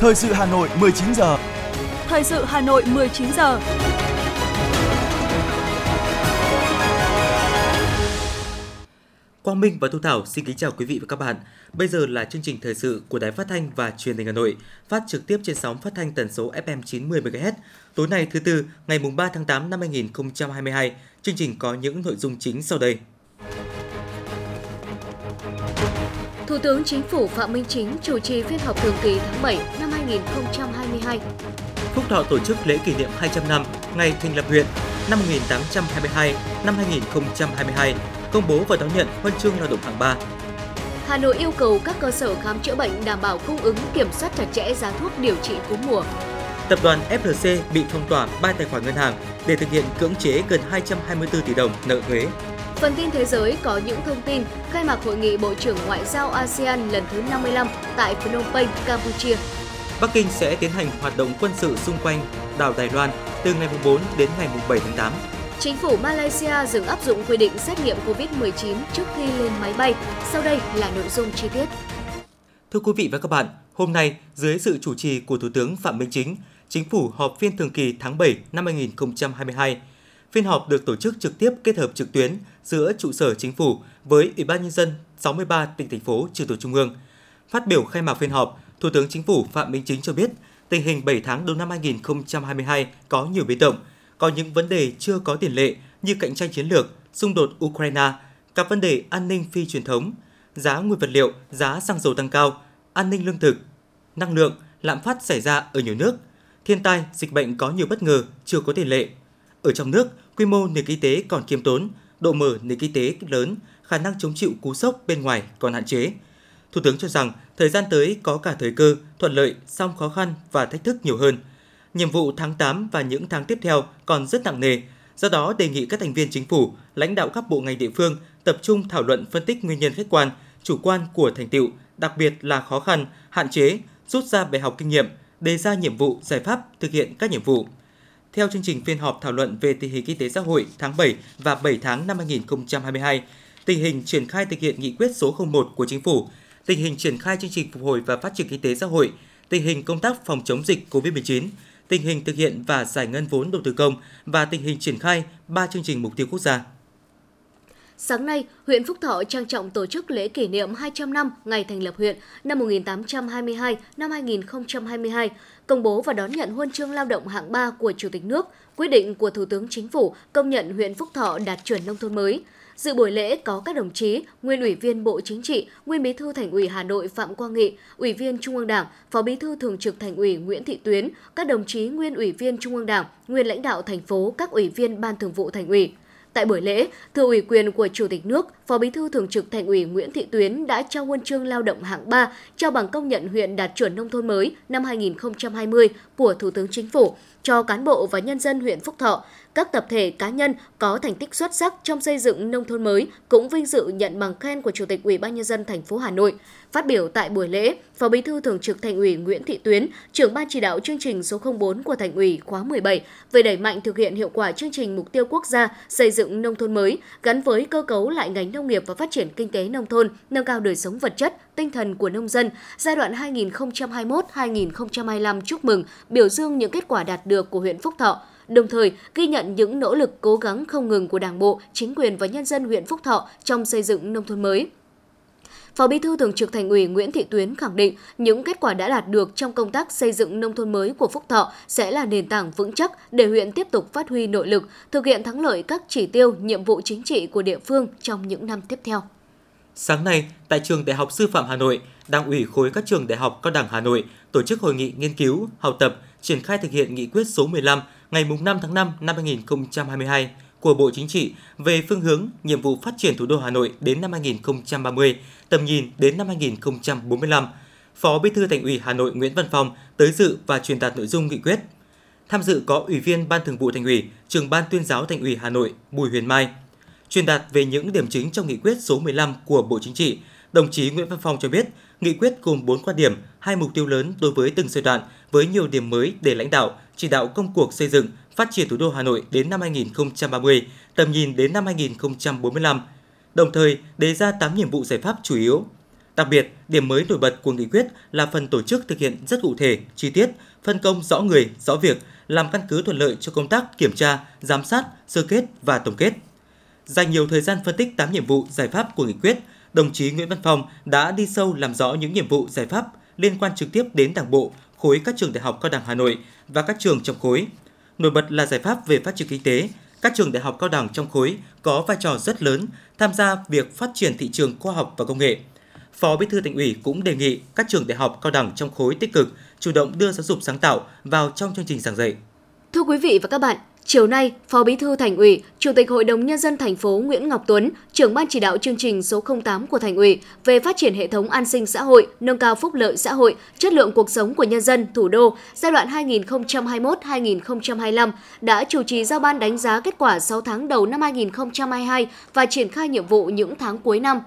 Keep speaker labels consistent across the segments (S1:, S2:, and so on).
S1: Thời sự Hà Nội 19 giờ.
S2: Thời sự Hà Nội 19 giờ.
S3: Quang Minh và Thu Thảo xin kính chào quý vị và các bạn. Bây giờ là chương trình thời sự của Đài Phát thanh và Truyền hình Hà Nội, phát trực tiếp trên sóng phát thanh tần số FM 90 MHz. Tối nay thứ tư, ngày mùng 3 tháng 8 năm 2022, chương trình có những nội dung chính sau đây.
S4: Thủ tướng Chính phủ Phạm Minh Chính chủ trì phiên họp thường kỳ tháng 7 năm 2022.
S3: Phúc Thọ tổ chức lễ kỷ niệm 200 năm ngày thành lập huyện năm 1822 năm 2022, công bố và đón nhận huân chương lao động hạng 3.
S4: Hà Nội yêu cầu các cơ sở khám chữa bệnh đảm bảo cung ứng kiểm soát chặt chẽ giá thuốc điều trị cúm mùa.
S3: Tập đoàn FLC bị phong tỏa ba tài khoản ngân hàng để thực hiện cưỡng chế gần 224 tỷ đồng nợ thuế.
S4: Phần tin thế giới có những thông tin khai mạc hội nghị Bộ trưởng Ngoại giao ASEAN lần thứ 55 tại Phnom Penh, Campuchia.
S3: Bắc Kinh sẽ tiến hành hoạt động quân sự xung quanh đảo Đài Loan từ ngày 4 đến ngày 7 tháng 8.
S4: Chính phủ Malaysia dừng áp dụng quy định xét nghiệm COVID-19 trước khi lên máy bay. Sau đây là nội dung chi tiết.
S3: Thưa quý vị và các bạn, hôm nay dưới sự chủ trì của Thủ tướng Phạm Minh Chính, Chính phủ họp phiên thường kỳ tháng 7 năm 2022. Phiên họp được tổ chức trực tiếp kết hợp trực tuyến giữa trụ sở chính phủ với Ủy ban nhân dân 63 tỉnh thành phố trực thuộc trung ương. Phát biểu khai mạc phiên họp, Thủ tướng Chính phủ Phạm Minh Chính cho biết, tình hình 7 tháng đầu năm 2022 có nhiều biến động, có những vấn đề chưa có tiền lệ như cạnh tranh chiến lược, xung đột Ukraine, các vấn đề an ninh phi truyền thống, giá nguyên vật liệu, giá xăng dầu tăng cao, an ninh lương thực, năng lượng, lạm phát xảy ra ở nhiều nước, thiên tai, dịch bệnh có nhiều bất ngờ chưa có tiền lệ. Ở trong nước, quy mô nền kinh tế còn kiêm tốn, độ mở nền kinh tế lớn, khả năng chống chịu cú sốc bên ngoài còn hạn chế. Thủ tướng cho rằng thời gian tới có cả thời cơ, thuận lợi, song khó khăn và thách thức nhiều hơn. Nhiệm vụ tháng 8 và những tháng tiếp theo còn rất nặng nề, do đó đề nghị các thành viên chính phủ, lãnh đạo các bộ ngành địa phương tập trung thảo luận phân tích nguyên nhân khách quan, chủ quan của thành tựu, đặc biệt là khó khăn, hạn chế, rút ra bài học kinh nghiệm, đề ra nhiệm vụ, giải pháp thực hiện các nhiệm vụ. Theo chương trình phiên họp thảo luận về tình hình kinh tế xã hội tháng 7 và 7 tháng năm 2022, tình hình triển khai thực hiện nghị quyết số 01 của Chính phủ, tình hình triển khai chương trình phục hồi và phát triển kinh tế xã hội, tình hình công tác phòng chống dịch COVID-19, tình hình thực hiện và giải ngân vốn đầu tư công và tình hình triển khai ba chương trình mục tiêu quốc gia.
S4: Sáng nay, huyện Phúc Thọ trang trọng tổ chức lễ kỷ niệm 200 năm ngày thành lập huyện năm 1822 năm 2022, công bố và đón nhận huân chương lao động hạng 3 của Chủ tịch nước, quyết định của Thủ tướng Chính phủ công nhận huyện Phúc Thọ đạt chuẩn nông thôn mới. Dự buổi lễ có các đồng chí nguyên ủy viên Bộ Chính trị, nguyên Bí thư Thành ủy Hà Nội Phạm Quang Nghị, ủy viên Trung ương Đảng, Phó Bí thư Thường trực Thành ủy Nguyễn Thị Tuyến, các đồng chí nguyên ủy viên Trung ương Đảng, nguyên lãnh đạo thành phố, các ủy viên Ban Thường vụ Thành ủy. Tại buổi lễ, thừa ủy quyền của Chủ tịch nước, Phó Bí thư Thường trực Thành ủy Nguyễn Thị Tuyến đã trao huân chương lao động hạng 3, trao bằng công nhận huyện đạt chuẩn nông thôn mới năm 2020 của Thủ tướng Chính phủ cho cán bộ và nhân dân huyện Phúc Thọ. Các tập thể cá nhân có thành tích xuất sắc trong xây dựng nông thôn mới cũng vinh dự nhận bằng khen của Chủ tịch Ủy ban nhân dân thành phố Hà Nội. Phát biểu tại buổi lễ, Phó Bí thư Thường trực Thành ủy Nguyễn Thị Tuyến, trưởng ban chỉ đạo chương trình số 04 của Thành ủy khóa 17 về đẩy mạnh thực hiện hiệu quả chương trình mục tiêu quốc gia xây dựng nông thôn mới gắn với cơ cấu lại ngành nông nghiệp và phát triển kinh tế nông thôn, nâng cao đời sống vật chất, tinh thần của nông dân giai đoạn 2021-2025 chúc mừng, biểu dương những kết quả đạt được của huyện Phúc Thọ đồng thời ghi nhận những nỗ lực cố gắng không ngừng của Đảng bộ, chính quyền và nhân dân huyện Phúc Thọ trong xây dựng nông thôn mới. Phó Bí thư Thường trực Thành ủy Nguyễn Thị Tuyến khẳng định những kết quả đã đạt được trong công tác xây dựng nông thôn mới của Phúc Thọ sẽ là nền tảng vững chắc để huyện tiếp tục phát huy nội lực, thực hiện thắng lợi các chỉ tiêu, nhiệm vụ chính trị của địa phương trong những năm tiếp theo.
S3: Sáng nay, tại trường Đại học Sư phạm Hà Nội, Đảng ủy khối các trường đại học cao đẳng Hà Nội tổ chức hội nghị nghiên cứu, học tập, triển khai thực hiện nghị quyết số 15 ngày 5 tháng 5 năm 2022 của Bộ Chính trị về phương hướng, nhiệm vụ phát triển thủ đô Hà Nội đến năm 2030, tầm nhìn đến năm 2045. Phó Bí thư Thành ủy Hà Nội Nguyễn Văn Phong tới dự và truyền đạt nội dung nghị quyết. Tham dự có Ủy viên Ban Thường vụ Thành ủy, Trưởng ban Tuyên giáo Thành ủy Hà Nội Bùi Huyền Mai. Truyền đạt về những điểm chính trong nghị quyết số 15 của Bộ Chính trị, đồng chí Nguyễn Văn Phong cho biết, nghị quyết gồm 4 quan điểm, hai mục tiêu lớn đối với từng giai đoạn với nhiều điểm mới để lãnh đạo, chỉ đạo công cuộc xây dựng, phát triển thủ đô Hà Nội đến năm 2030, tầm nhìn đến năm 2045. Đồng thời, đề ra 8 nhiệm vụ giải pháp chủ yếu. Đặc biệt, điểm mới nổi bật của nghị quyết là phần tổ chức thực hiện rất cụ thể, chi tiết, phân công rõ người, rõ việc, làm căn cứ thuận lợi cho công tác kiểm tra, giám sát, sơ kết và tổng kết. Dành nhiều thời gian phân tích 8 nhiệm vụ, giải pháp của nghị quyết, đồng chí Nguyễn Văn Phong đã đi sâu làm rõ những nhiệm vụ, giải pháp liên quan trực tiếp đến Đảng bộ, khối các trường đại học cao đẳng Hà Nội và các trường trong khối. Nổi bật là giải pháp về phát triển kinh tế, các trường đại học cao đẳng trong khối có vai trò rất lớn tham gia việc phát triển thị trường khoa học và công nghệ. Phó Bí thư Thành ủy cũng đề nghị các trường đại học cao đẳng trong khối tích cực chủ động đưa giáo dục sáng tạo vào trong chương trình giảng dạy.
S4: Thưa quý vị và các bạn, Chiều nay, Phó Bí thư Thành ủy, Chủ tịch Hội đồng nhân dân thành phố Nguyễn Ngọc Tuấn, trưởng ban chỉ đạo chương trình số 08 của Thành ủy về phát triển hệ thống an sinh xã hội, nâng cao phúc lợi xã hội, chất lượng cuộc sống của nhân dân thủ đô giai đoạn 2021-2025 đã chủ trì giao ban đánh giá kết quả 6 tháng đầu năm 2022 và triển khai nhiệm vụ những tháng cuối năm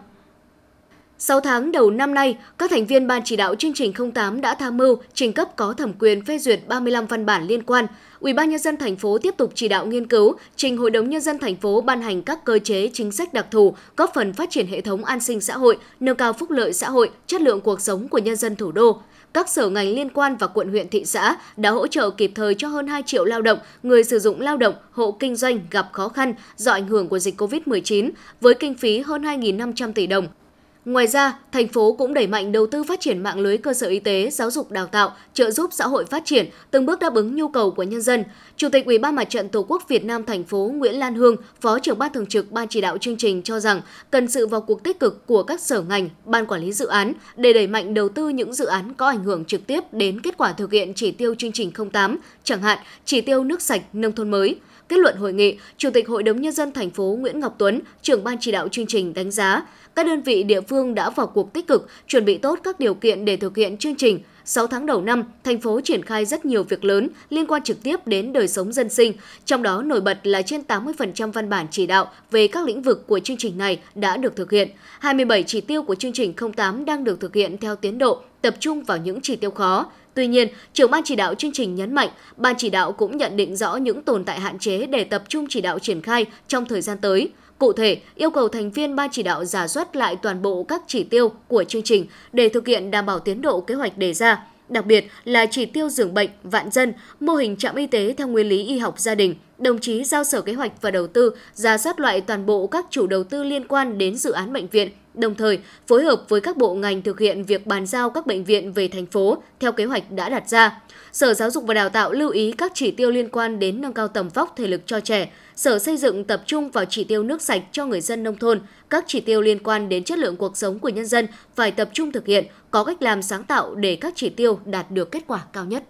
S4: 6 tháng đầu năm nay, các thành viên Ban chỉ đạo chương trình 08 đã tham mưu trình cấp có thẩm quyền phê duyệt 35 văn bản liên quan. Ủy ban nhân dân thành phố tiếp tục chỉ đạo nghiên cứu, trình Hội đồng nhân dân thành phố ban hành các cơ chế chính sách đặc thù, góp phần phát triển hệ thống an sinh xã hội, nâng cao phúc lợi xã hội, chất lượng cuộc sống của nhân dân thủ đô. Các sở ngành liên quan và quận huyện thị xã đã hỗ trợ kịp thời cho hơn 2 triệu lao động, người sử dụng lao động, hộ kinh doanh gặp khó khăn do ảnh hưởng của dịch COVID-19 với kinh phí hơn 2.500 tỷ đồng. Ngoài ra, thành phố cũng đẩy mạnh đầu tư phát triển mạng lưới cơ sở y tế, giáo dục đào tạo, trợ giúp xã hội phát triển, từng bước đáp ứng nhu cầu của nhân dân. Chủ tịch Ủy ban Mặt trận Tổ quốc Việt Nam thành phố Nguyễn Lan Hương, Phó trưởng ban thường trực ban chỉ đạo chương trình cho rằng cần sự vào cuộc tích cực của các sở ngành, ban quản lý dự án để đẩy mạnh đầu tư những dự án có ảnh hưởng trực tiếp đến kết quả thực hiện chỉ tiêu chương trình 08, chẳng hạn chỉ tiêu nước sạch nông thôn mới. Kết luận hội nghị, Chủ tịch Hội đồng nhân dân thành phố Nguyễn Ngọc Tuấn, trưởng ban chỉ đạo chương trình đánh giá các đơn vị địa phương đã vào cuộc tích cực, chuẩn bị tốt các điều kiện để thực hiện chương trình. 6 tháng đầu năm, thành phố triển khai rất nhiều việc lớn liên quan trực tiếp đến đời sống dân sinh, trong đó nổi bật là trên 80% văn bản chỉ đạo về các lĩnh vực của chương trình này đã được thực hiện. 27 chỉ tiêu của chương trình 08 đang được thực hiện theo tiến độ, tập trung vào những chỉ tiêu khó. Tuy nhiên, trưởng ban chỉ đạo chương trình nhấn mạnh, ban chỉ đạo cũng nhận định rõ những tồn tại hạn chế để tập trung chỉ đạo triển khai trong thời gian tới. Cụ thể, yêu cầu thành viên ban chỉ đạo giả soát lại toàn bộ các chỉ tiêu của chương trình để thực hiện đảm bảo tiến độ kế hoạch đề ra, đặc biệt là chỉ tiêu giường bệnh, vạn dân, mô hình trạm y tế theo nguyên lý y học gia đình. Đồng chí giao Sở Kế hoạch và Đầu tư giả soát lại toàn bộ các chủ đầu tư liên quan đến dự án bệnh viện, đồng thời phối hợp với các bộ ngành thực hiện việc bàn giao các bệnh viện về thành phố theo kế hoạch đã đặt ra. Sở Giáo dục và Đào tạo lưu ý các chỉ tiêu liên quan đến nâng cao tầm vóc thể lực cho trẻ. Sở Xây dựng tập trung vào chỉ tiêu nước sạch cho người dân nông thôn. Các chỉ tiêu liên quan đến chất lượng cuộc sống của nhân dân phải tập trung thực hiện, có cách làm sáng tạo để các chỉ tiêu đạt được kết quả cao nhất.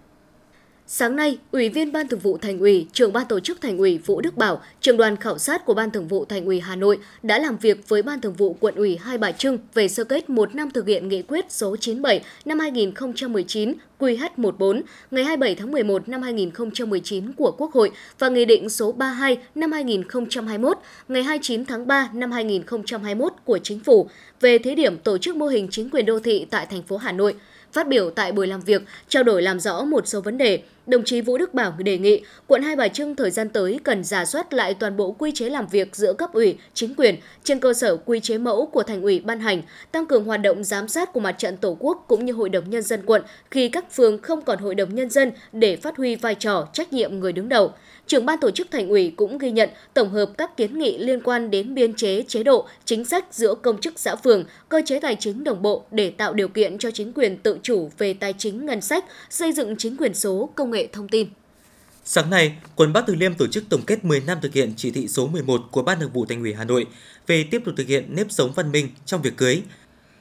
S4: Sáng nay, Ủy viên Ban Thường vụ Thành ủy, trưởng ban tổ chức Thành ủy Vũ Đức Bảo, trưởng đoàn khảo sát của Ban Thường vụ Thành ủy Hà Nội đã làm việc với Ban Thường vụ Quận ủy Hai Bà Trưng về sơ kết một năm thực hiện nghị quyết số 97 năm 2019 QH14 ngày 27 tháng 11 năm 2019 của Quốc hội và Nghị định số 32 năm 2021 ngày 29 tháng 3 năm 2021 của Chính phủ về thí điểm tổ chức mô hình chính quyền đô thị tại thành phố Hà Nội – Phát biểu tại buổi làm việc, trao đổi làm rõ một số vấn đề, đồng chí Vũ Đức Bảo đề nghị quận Hai Bà Trưng thời gian tới cần giả soát lại toàn bộ quy chế làm việc giữa cấp ủy, chính quyền trên cơ sở quy chế mẫu của thành ủy ban hành, tăng cường hoạt động giám sát của mặt trận Tổ quốc cũng như Hội đồng nhân dân quận khi các phường không còn Hội đồng nhân dân để phát huy vai trò trách nhiệm người đứng đầu. Trưởng ban tổ chức thành ủy cũng ghi nhận tổng hợp các kiến nghị liên quan đến biên chế, chế độ, chính sách giữa công chức xã phường, cơ chế tài chính đồng bộ để tạo điều kiện cho chính quyền tự chủ về tài chính ngân sách, xây dựng chính quyền số, công nghệ thông tin.
S3: Sáng nay, quận Bắc Từ Liêm tổ chức tổng kết 10 năm thực hiện chỉ thị số 11 của Ban Thường vụ Thành ủy Hà Nội về tiếp tục thực hiện nếp sống văn minh trong việc cưới.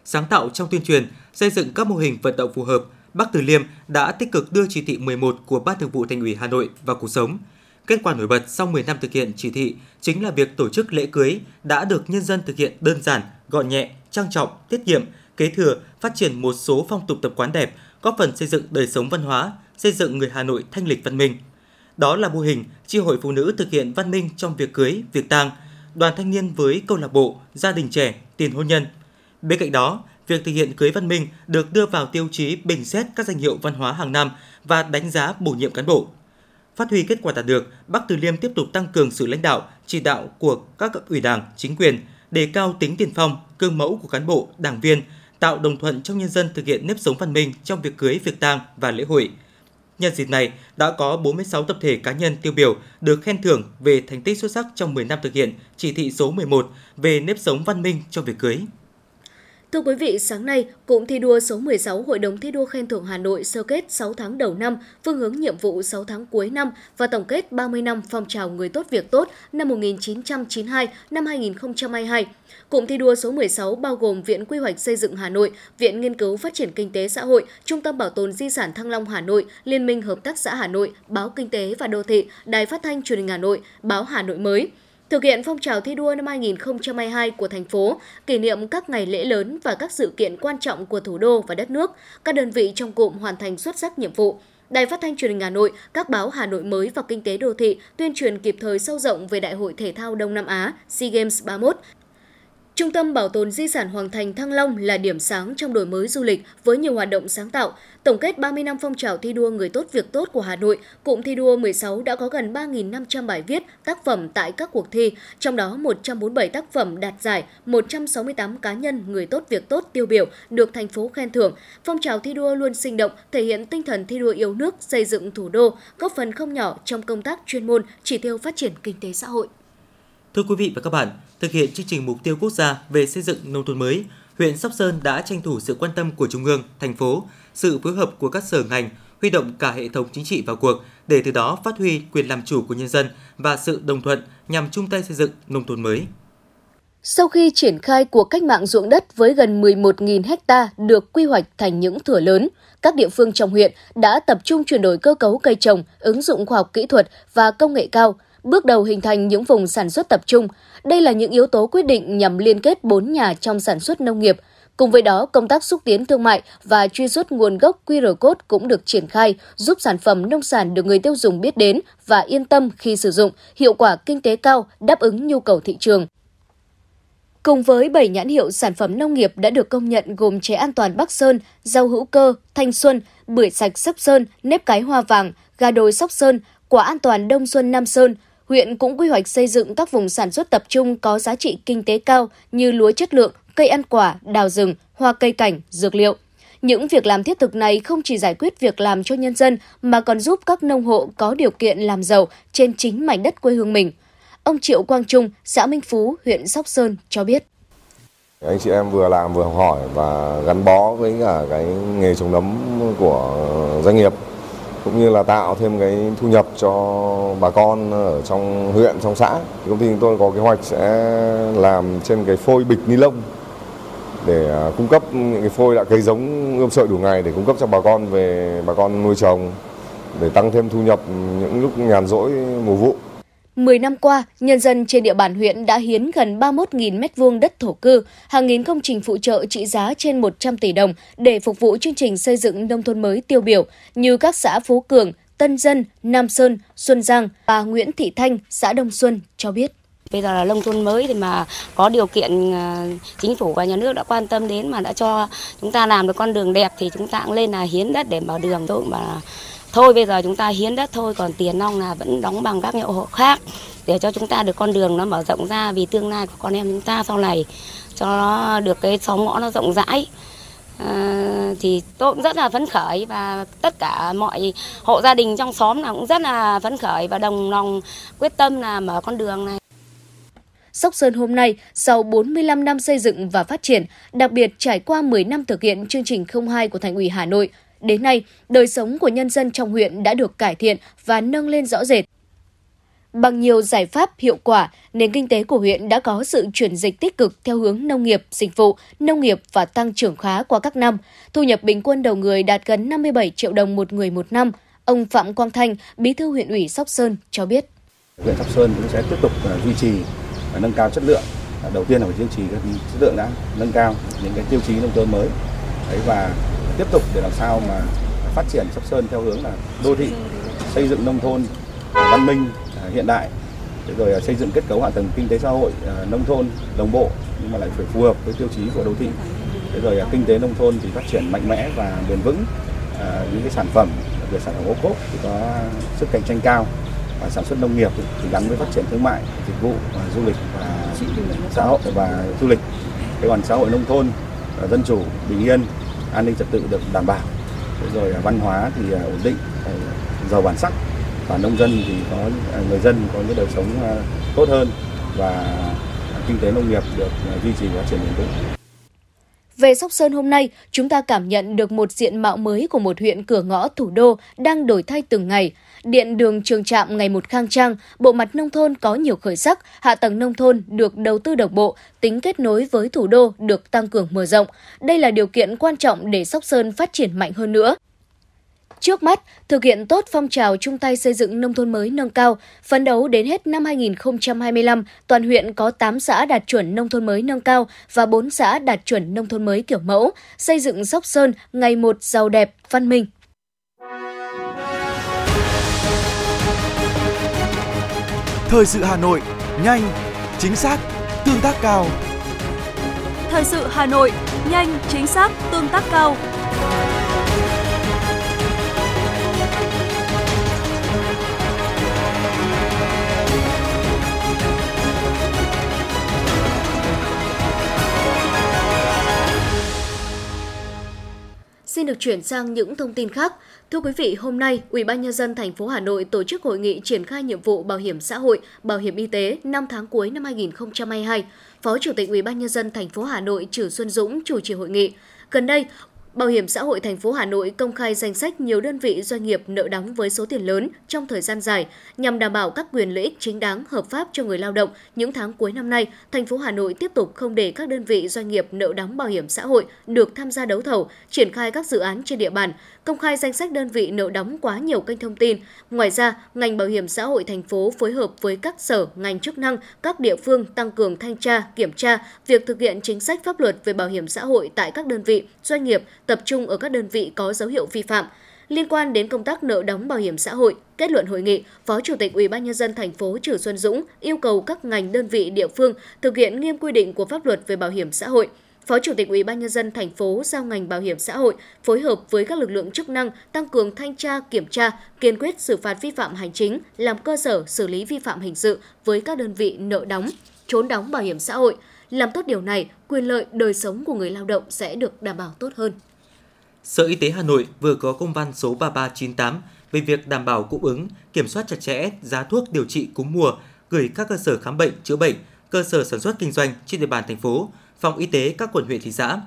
S3: Sáng tạo trong tuyên truyền, xây dựng các mô hình vận động phù hợp, Bắc Từ Liêm đã tích cực đưa chỉ thị 11 của Ban Thường vụ Thành ủy Hà Nội vào cuộc sống – Kết quả nổi bật sau 10 năm thực hiện chỉ thị chính là việc tổ chức lễ cưới đã được nhân dân thực hiện đơn giản, gọn nhẹ, trang trọng, tiết kiệm, kế thừa, phát triển một số phong tục tập quán đẹp, góp phần xây dựng đời sống văn hóa, xây dựng người Hà Nội thanh lịch văn minh. Đó là mô hình chi hội phụ nữ thực hiện văn minh trong việc cưới, việc tang, đoàn thanh niên với câu lạc bộ, gia đình trẻ, tiền hôn nhân. Bên cạnh đó, việc thực hiện cưới văn minh được đưa vào tiêu chí bình xét các danh hiệu văn hóa hàng năm và đánh giá bổ nhiệm cán bộ. Phát huy kết quả đạt được, Bắc Từ Liêm tiếp tục tăng cường sự lãnh đạo, chỉ đạo của các cấp ủy đảng, chính quyền, đề cao tính tiền phong, cương mẫu của cán bộ, đảng viên, tạo đồng thuận trong nhân dân thực hiện nếp sống văn minh trong việc cưới, việc tang và lễ hội. Nhân dịp này, đã có 46 tập thể cá nhân tiêu biểu được khen thưởng về thành tích xuất sắc trong 10 năm thực hiện chỉ thị số 11 về nếp sống văn minh trong việc cưới.
S4: Thưa quý vị, sáng nay, cụm thi đua số 16 Hội đồng thi đua khen thưởng Hà Nội sơ kết 6 tháng đầu năm, phương hướng nhiệm vụ 6 tháng cuối năm và tổng kết 30 năm phong trào người tốt việc tốt năm 1992 năm 2022. Cụm thi đua số 16 bao gồm Viện Quy hoạch Xây dựng Hà Nội, Viện Nghiên cứu Phát triển Kinh tế Xã hội, Trung tâm Bảo tồn Di sản Thăng Long Hà Nội, Liên minh Hợp tác xã Hà Nội, Báo Kinh tế và Đô thị, Đài Phát thanh Truyền hình Hà Nội, Báo Hà Nội mới. Thực hiện phong trào thi đua năm 2022 của thành phố, kỷ niệm các ngày lễ lớn và các sự kiện quan trọng của thủ đô và đất nước, các đơn vị trong cụm hoàn thành xuất sắc nhiệm vụ. Đài Phát thanh Truyền hình Hà Nội, các báo Hà Nội mới và Kinh tế đô thị tuyên truyền kịp thời sâu rộng về Đại hội thể thao Đông Nam Á SEA Games 31 Trung tâm Bảo tồn Di sản Hoàng Thành Thăng Long là điểm sáng trong đổi mới du lịch với nhiều hoạt động sáng tạo. Tổng kết 30 năm phong trào thi đua người tốt việc tốt của Hà Nội, cụm thi đua 16 đã có gần 3.500 bài viết, tác phẩm tại các cuộc thi, trong đó 147 tác phẩm đạt giải, 168 cá nhân người tốt việc tốt tiêu biểu được thành phố khen thưởng. Phong trào thi đua luôn sinh động, thể hiện tinh thần thi đua yêu nước, xây dựng thủ đô, góp phần không nhỏ trong công tác chuyên môn, chỉ tiêu phát triển kinh tế xã hội.
S3: Thưa quý vị và các bạn, thực hiện chương trình mục tiêu quốc gia về xây dựng nông thôn mới, huyện Sóc Sơn đã tranh thủ sự quan tâm của Trung ương, thành phố, sự phối hợp của các sở ngành, huy động cả hệ thống chính trị vào cuộc để từ đó phát huy quyền làm chủ của nhân dân và sự đồng thuận nhằm chung tay xây dựng nông thôn mới.
S4: Sau khi triển khai cuộc cách mạng ruộng đất với gần 11.000 ha được quy hoạch thành những thửa lớn, các địa phương trong huyện đã tập trung chuyển đổi cơ cấu cây trồng, ứng dụng khoa học kỹ thuật và công nghệ cao – bước đầu hình thành những vùng sản xuất tập trung. Đây là những yếu tố quyết định nhằm liên kết bốn nhà trong sản xuất nông nghiệp. Cùng với đó, công tác xúc tiến thương mại và truy xuất nguồn gốc QR code cũng được triển khai, giúp sản phẩm nông sản được người tiêu dùng biết đến và yên tâm khi sử dụng, hiệu quả kinh tế cao, đáp ứng nhu cầu thị trường. Cùng với 7 nhãn hiệu sản phẩm nông nghiệp đã được công nhận gồm chế an toàn Bắc Sơn, rau hữu cơ, thanh xuân, bưởi sạch Sóc Sơn, nếp cái hoa vàng, gà đồi Sóc Sơn, quả an toàn Đông Xuân Nam Sơn, huyện cũng quy hoạch xây dựng các vùng sản xuất tập trung có giá trị kinh tế cao như lúa chất lượng, cây ăn quả, đào rừng, hoa cây cảnh, dược liệu. Những việc làm thiết thực này không chỉ giải quyết việc làm cho nhân dân mà còn giúp các nông hộ có điều kiện làm giàu trên chính mảnh đất quê hương mình. Ông Triệu Quang Trung, xã Minh Phú, huyện Sóc Sơn cho biết.
S5: Anh chị em vừa làm vừa học hỏi và gắn bó với cả cái nghề trồng nấm của doanh nghiệp cũng như là tạo thêm cái thu nhập cho bà con ở trong huyện, trong xã. Công ty chúng tôi có kế hoạch sẽ làm trên cái phôi bịch ni lông để à, cung cấp những cái phôi đã cây giống ươm sợi đủ ngày để cung cấp cho bà con về bà con nuôi trồng để tăng thêm thu nhập những lúc nhàn rỗi mùa vụ.
S4: 10 năm qua, nhân dân trên địa bàn huyện đã hiến gần 31.000 m2 đất thổ cư, hàng nghìn công trình phụ trợ trị giá trên 100 tỷ đồng để phục vụ chương trình xây dựng nông thôn mới tiêu biểu như các xã Phú Cường, Tân Dân, Nam Sơn, Xuân Giang và Nguyễn Thị Thanh, xã Đông Xuân cho biết.
S6: Bây giờ là nông thôn mới thì mà có điều kiện à, chính phủ và nhà nước đã quan tâm đến mà đã cho chúng ta làm được con đường đẹp thì chúng ta cũng lên là hiến đất để mở đường thôi mà thôi bây giờ chúng ta hiến đất thôi còn tiền nong là vẫn đóng bằng các nhậu hộ khác để cho chúng ta được con đường nó mở rộng ra vì tương lai của con em chúng ta sau này cho nó được cái xóm ngõ nó rộng rãi. À, thì tôi cũng rất là phấn khởi và tất cả mọi hộ gia đình trong xóm là cũng rất là phấn khởi và đồng lòng quyết tâm là mở con đường này.
S4: Sóc Sơn hôm nay, sau 45 năm xây dựng và phát triển, đặc biệt trải qua 10 năm thực hiện chương trình 02 của Thành ủy Hà Nội, Đến nay, đời sống của nhân dân trong huyện đã được cải thiện và nâng lên rõ rệt. Bằng nhiều giải pháp hiệu quả, nền kinh tế của huyện đã có sự chuyển dịch tích cực theo hướng nông nghiệp, dịch vụ, nông nghiệp và tăng trưởng khá qua các năm. Thu nhập bình quân đầu người đạt gần 57 triệu đồng một người một năm. Ông Phạm Quang Thanh, bí thư huyện ủy Sóc Sơn cho biết.
S7: Huyện Sóc Sơn cũng sẽ tiếp tục à, duy trì và nâng cao chất lượng. Đầu tiên là phải duy trì các chất lượng đã nâng cao những cái tiêu chí nông thôn mới. Đấy và tiếp tục để làm sao mà phát triển Sóc Sơn theo hướng là đô thị, xây dựng nông thôn à, văn minh à, hiện đại, rồi à, xây dựng kết cấu hạ tầng kinh tế xã hội nông thôn đồng bộ nhưng mà lại phải phù hợp với tiêu chí của đô thị. rồi kinh tế nông thôn thì phát triển mạnh mẽ và bền vững. những cái sản phẩm về sản phẩm ô cốp thì có sức cạnh tranh cao và sản xuất nông nghiệp thì gắn với phát triển thương mại, dịch vụ và du lịch và xã hội và du lịch. Cái còn xã hội nông thôn dân chủ, bình yên, an ninh trật tự được đảm bảo. Rồi à, văn hóa thì à, ổn định, à, giàu bản sắc và nông dân thì có người dân có những đời sống tốt hơn và kinh tế nông nghiệp được duy trì và phát triển bền vững.
S4: Về Sóc Sơn hôm nay, chúng ta cảm nhận được một diện mạo mới của một huyện cửa ngõ thủ đô đang đổi thay từng ngày. Điện đường trường trạm ngày một khang trang, bộ mặt nông thôn có nhiều khởi sắc, hạ tầng nông thôn được đầu tư đồng bộ, tính kết nối với thủ đô được tăng cường mở rộng. Đây là điều kiện quan trọng để Sóc Sơn phát triển mạnh hơn nữa. Trước mắt, thực hiện tốt phong trào chung tay xây dựng nông thôn mới nâng cao, phấn đấu đến hết năm 2025, toàn huyện có 8 xã đạt chuẩn nông thôn mới nâng cao và 4 xã đạt chuẩn nông thôn mới kiểu mẫu, xây dựng Sóc Sơn ngày một giàu đẹp, văn minh.
S1: Thời sự Hà Nội, nhanh, chính xác, tương tác cao.
S2: Thời sự Hà Nội, nhanh, chính xác, tương tác cao.
S4: Xin được chuyển sang những thông tin khác. Thưa quý vị, hôm nay, Ủy ban nhân dân thành phố Hà Nội tổ chức hội nghị triển khai nhiệm vụ bảo hiểm xã hội, bảo hiểm y tế năm tháng cuối năm 2022. Phó Chủ tịch Ủy ban nhân dân thành phố Hà Nội Trử Xuân Dũng chủ trì hội nghị. Gần đây, Bảo hiểm xã hội thành phố Hà Nội công khai danh sách nhiều đơn vị doanh nghiệp nợ đóng với số tiền lớn trong thời gian dài nhằm đảm bảo các quyền lợi ích chính đáng hợp pháp cho người lao động. Những tháng cuối năm nay, thành phố Hà Nội tiếp tục không để các đơn vị doanh nghiệp nợ đóng bảo hiểm xã hội được tham gia đấu thầu, triển khai các dự án trên địa bàn, công khai danh sách đơn vị nợ đóng quá nhiều kênh thông tin. Ngoài ra, ngành bảo hiểm xã hội thành phố phối hợp với các sở, ngành chức năng, các địa phương tăng cường thanh tra, kiểm tra việc thực hiện chính sách pháp luật về bảo hiểm xã hội tại các đơn vị, doanh nghiệp, tập trung ở các đơn vị có dấu hiệu vi phạm. Liên quan đến công tác nợ đóng bảo hiểm xã hội, kết luận hội nghị, Phó Chủ tịch Ủy ban nhân dân thành phố Trử Xuân Dũng yêu cầu các ngành đơn vị địa phương thực hiện nghiêm quy định của pháp luật về bảo hiểm xã hội. Phó Chủ tịch Ủy ban nhân dân thành phố giao ngành bảo hiểm xã hội phối hợp với các lực lượng chức năng tăng cường thanh tra, kiểm tra, kiên quyết xử phạt vi phạm hành chính, làm cơ sở xử lý vi phạm hình sự với các đơn vị nợ đóng, trốn đóng bảo hiểm xã hội. Làm tốt điều này, quyền lợi đời sống của người lao động sẽ được đảm bảo tốt hơn.
S3: Sở Y tế Hà Nội vừa có công văn số 3398 về việc đảm bảo cung ứng, kiểm soát chặt chẽ giá thuốc điều trị cúm mùa gửi các cơ sở khám bệnh, chữa bệnh, cơ sở sản xuất kinh doanh trên địa bàn thành phố, phòng y tế các quận huyện thị xã.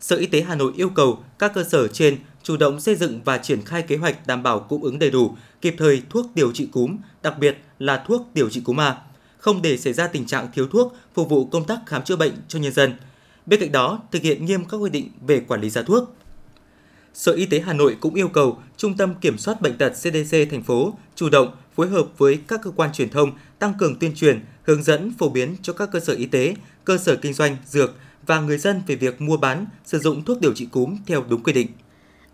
S3: Sở Y tế Hà Nội yêu cầu các cơ sở trên chủ động xây dựng và triển khai kế hoạch đảm bảo cung ứng đầy đủ, kịp thời thuốc điều trị cúm, đặc biệt là thuốc điều trị cúm A, không để xảy ra tình trạng thiếu thuốc phục vụ công tác khám chữa bệnh cho nhân dân. Bên cạnh đó, thực hiện nghiêm các quy định về quản lý giá thuốc, Sở Y tế Hà Nội cũng yêu cầu Trung tâm Kiểm soát Bệnh tật CDC thành phố chủ động phối hợp với các cơ quan truyền thông tăng cường tuyên truyền, hướng dẫn phổ biến cho các cơ sở y tế, cơ sở kinh doanh dược và người dân về việc mua bán, sử dụng thuốc điều trị cúm theo đúng quy định.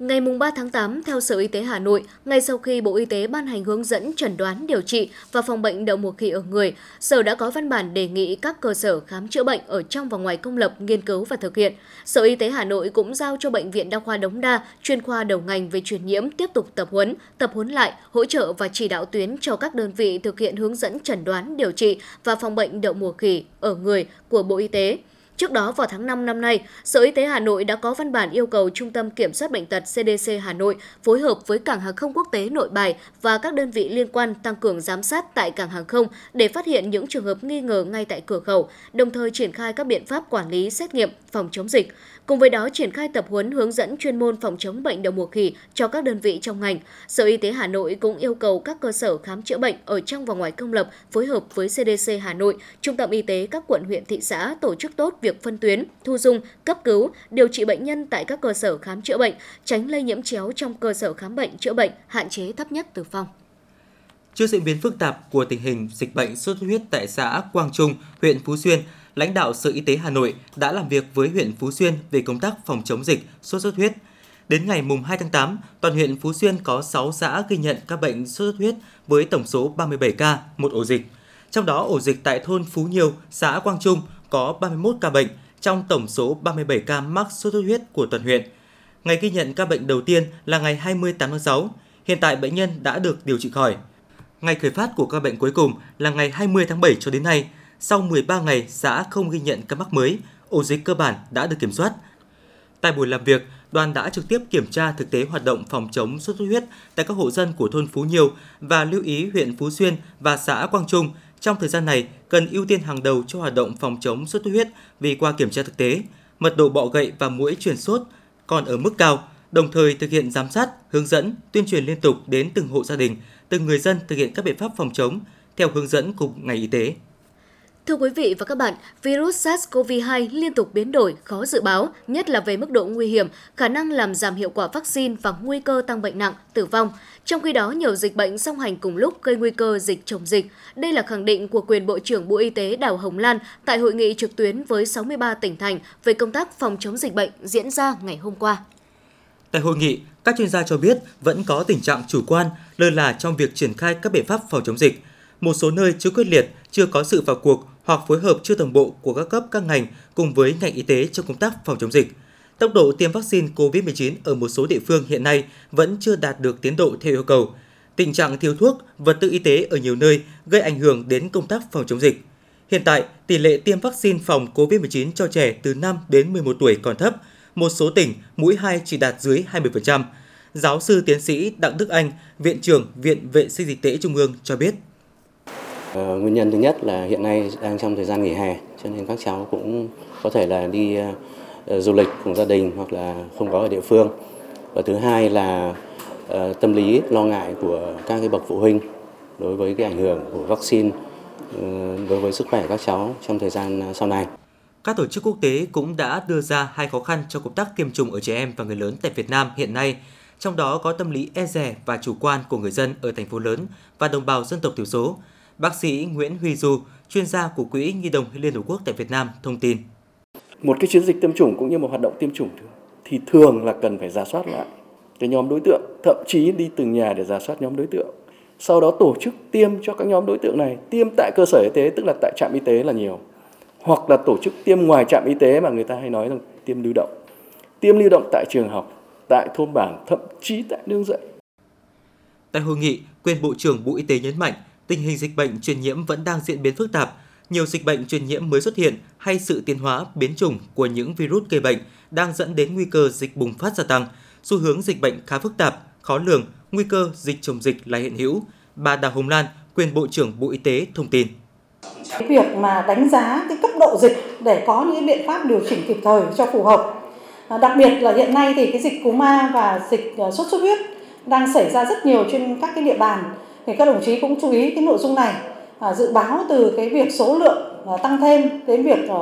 S4: Ngày 3 tháng 8, theo Sở Y tế Hà Nội, ngay sau khi Bộ Y tế ban hành hướng dẫn chẩn đoán điều trị và phòng bệnh đậu mùa khỉ ở người, Sở đã có văn bản đề nghị các cơ sở khám chữa bệnh ở trong và ngoài công lập nghiên cứu và thực hiện. Sở Y tế Hà Nội cũng giao cho Bệnh viện Đa khoa Đống Đa, chuyên khoa đầu ngành về truyền nhiễm tiếp tục tập huấn, tập huấn lại, hỗ trợ và chỉ đạo tuyến cho các đơn vị thực hiện hướng dẫn chẩn đoán điều trị và phòng bệnh đậu mùa khỉ ở người của Bộ Y tế. Trước đó vào tháng 5 năm nay, Sở Y tế Hà Nội đã có văn bản yêu cầu Trung tâm Kiểm soát Bệnh tật CDC Hà Nội phối hợp với Cảng hàng không quốc tế Nội Bài và các đơn vị liên quan tăng cường giám sát tại cảng hàng không để phát hiện những trường hợp nghi ngờ ngay tại cửa khẩu, đồng thời triển khai các biện pháp quản lý, xét nghiệm, phòng chống dịch. Cùng với đó, triển khai tập huấn hướng dẫn chuyên môn phòng chống bệnh đậu mùa khỉ cho các đơn vị trong ngành. Sở Y tế Hà Nội cũng yêu cầu các cơ sở khám chữa bệnh ở trong và ngoài công lập phối hợp với CDC Hà Nội, Trung tâm Y tế các quận huyện thị xã tổ chức tốt việc phân tuyến, thu dung, cấp cứu, điều trị bệnh nhân tại các cơ sở khám chữa bệnh, tránh lây nhiễm chéo trong cơ sở khám bệnh chữa bệnh, hạn chế thấp nhất tử vong.
S3: Trước diễn biến phức tạp của tình hình dịch bệnh sốt xuất huyết tại xã Quang Trung, huyện Phú Xuyên, lãnh đạo Sở Y tế Hà Nội đã làm việc với huyện Phú Xuyên về công tác phòng chống dịch sốt xuất huyết. Đến ngày mùng 2 tháng 8, toàn huyện Phú Xuyên có 6 xã ghi nhận các bệnh sốt xuất huyết với tổng số 37 ca, một ổ dịch. Trong đó ổ dịch tại thôn Phú nhiều, xã Quang Trung có 31 ca bệnh trong tổng số 37 ca mắc sốt xuất huyết của toàn huyện. Ngày ghi nhận ca bệnh đầu tiên là ngày 28 tháng 6. Hiện tại bệnh nhân đã được điều trị khỏi. Ngày khởi phát của ca bệnh cuối cùng là ngày 20 tháng 7 cho đến nay, sau 13 ngày xã không ghi nhận ca mắc mới, ổ dịch cơ bản đã được kiểm soát. Tại buổi làm việc, đoàn đã trực tiếp kiểm tra thực tế hoạt động phòng chống sốt xuất huyết tại các hộ dân của thôn Phú Nhiều và lưu ý huyện Phú Xuyên và xã Quang Trung trong thời gian này cần ưu tiên hàng đầu cho hoạt động phòng chống sốt xuất huyết vì qua kiểm tra thực tế, mật độ bọ gậy và mũi truyền sốt còn ở mức cao, đồng thời thực hiện giám sát, hướng dẫn, tuyên truyền liên tục đến từng hộ gia đình, từng người dân thực hiện các biện pháp phòng chống theo hướng dẫn của ngành y tế.
S4: Thưa quý vị và các bạn, virus SARS-CoV-2 liên tục biến đổi, khó dự báo, nhất là về mức độ nguy hiểm, khả năng làm giảm hiệu quả vaccine và nguy cơ tăng bệnh nặng, tử vong. Trong khi đó, nhiều dịch bệnh song hành cùng lúc gây nguy cơ dịch chồng dịch. Đây là khẳng định của quyền Bộ trưởng Bộ Y tế Đào Hồng Lan tại hội nghị trực tuyến với 63 tỉnh thành về công tác phòng chống dịch bệnh diễn ra ngày hôm qua.
S3: Tại hội nghị, các chuyên gia cho biết vẫn có tình trạng chủ quan, lơ là trong việc triển khai các biện pháp phòng chống dịch. Một số nơi chưa quyết liệt, chưa có sự vào cuộc hoặc phối hợp chưa đồng bộ của các cấp các ngành cùng với ngành y tế trong công tác phòng chống dịch. Tốc độ tiêm vaccine COVID-19 ở một số địa phương hiện nay vẫn chưa đạt được tiến độ theo yêu cầu. Tình trạng thiếu thuốc, vật tư y tế ở nhiều nơi gây ảnh hưởng đến công tác phòng chống dịch. Hiện tại, tỷ lệ tiêm vaccine phòng COVID-19 cho trẻ từ 5 đến 11 tuổi còn thấp. Một số tỉnh, mũi 2 chỉ đạt dưới 20%. Giáo sư tiến sĩ Đặng Đức Anh, Viện trưởng Viện Vệ sinh Dịch tễ Trung ương cho biết.
S8: Ờ, nguyên nhân thứ nhất là hiện nay đang trong thời gian nghỉ hè cho nên các cháu cũng có thể là đi ờ, du lịch cùng gia đình hoặc là không có ở địa phương. Và thứ hai là ờ, tâm lý lo ngại của các cái bậc phụ huynh đối với cái ảnh hưởng của vaccine ừ, đối với sức khỏe các cháu trong thời gian sau này.
S3: Các tổ chức quốc tế cũng đã đưa ra hai khó khăn cho công tác tiêm chủng ở trẻ em và người lớn tại Việt Nam hiện nay, trong đó có tâm lý e dè và chủ quan của người dân ở thành phố lớn và đồng bào dân tộc thiểu số. Bác sĩ Nguyễn Huy Du, chuyên gia của Quỹ Nhi đồng Liên Hợp Quốc tại Việt Nam thông tin.
S9: Một cái chiến dịch tiêm chủng cũng như một hoạt động tiêm chủng thì thường là cần phải giả soát lại cái nhóm đối tượng, thậm chí đi từng nhà để giả soát nhóm đối tượng. Sau đó tổ chức tiêm cho các nhóm đối tượng này, tiêm tại cơ sở y tế tức là tại trạm y tế là nhiều. Hoặc là tổ chức tiêm ngoài trạm y tế mà người ta hay nói rằng tiêm lưu động. Tiêm lưu động tại trường học, tại thôn bản, thậm chí tại nương dạy.
S3: Tại hội nghị, quyền Bộ trưởng Bộ Y tế nhấn mạnh tình hình dịch bệnh truyền nhiễm vẫn đang diễn biến phức tạp. Nhiều dịch bệnh truyền nhiễm mới xuất hiện hay sự tiến hóa biến chủng của những virus gây bệnh đang dẫn đến nguy cơ dịch bùng phát gia tăng. Xu hướng dịch bệnh khá phức tạp, khó lường, nguy cơ dịch chồng dịch là hiện hữu. Bà Đào Hồng Lan, quyền Bộ trưởng Bộ Y tế thông tin.
S10: Cái việc mà đánh giá cái cấp độ dịch để có những biện pháp điều chỉnh kịp thời cho phù hợp. À, đặc biệt là hiện nay thì cái dịch cúm A và dịch à, sốt xuất huyết đang xảy ra rất nhiều trên các cái địa bàn thì các đồng chí cũng chú ý cái nội dung này. À, dự báo từ cái việc số lượng à, tăng thêm đến việc à,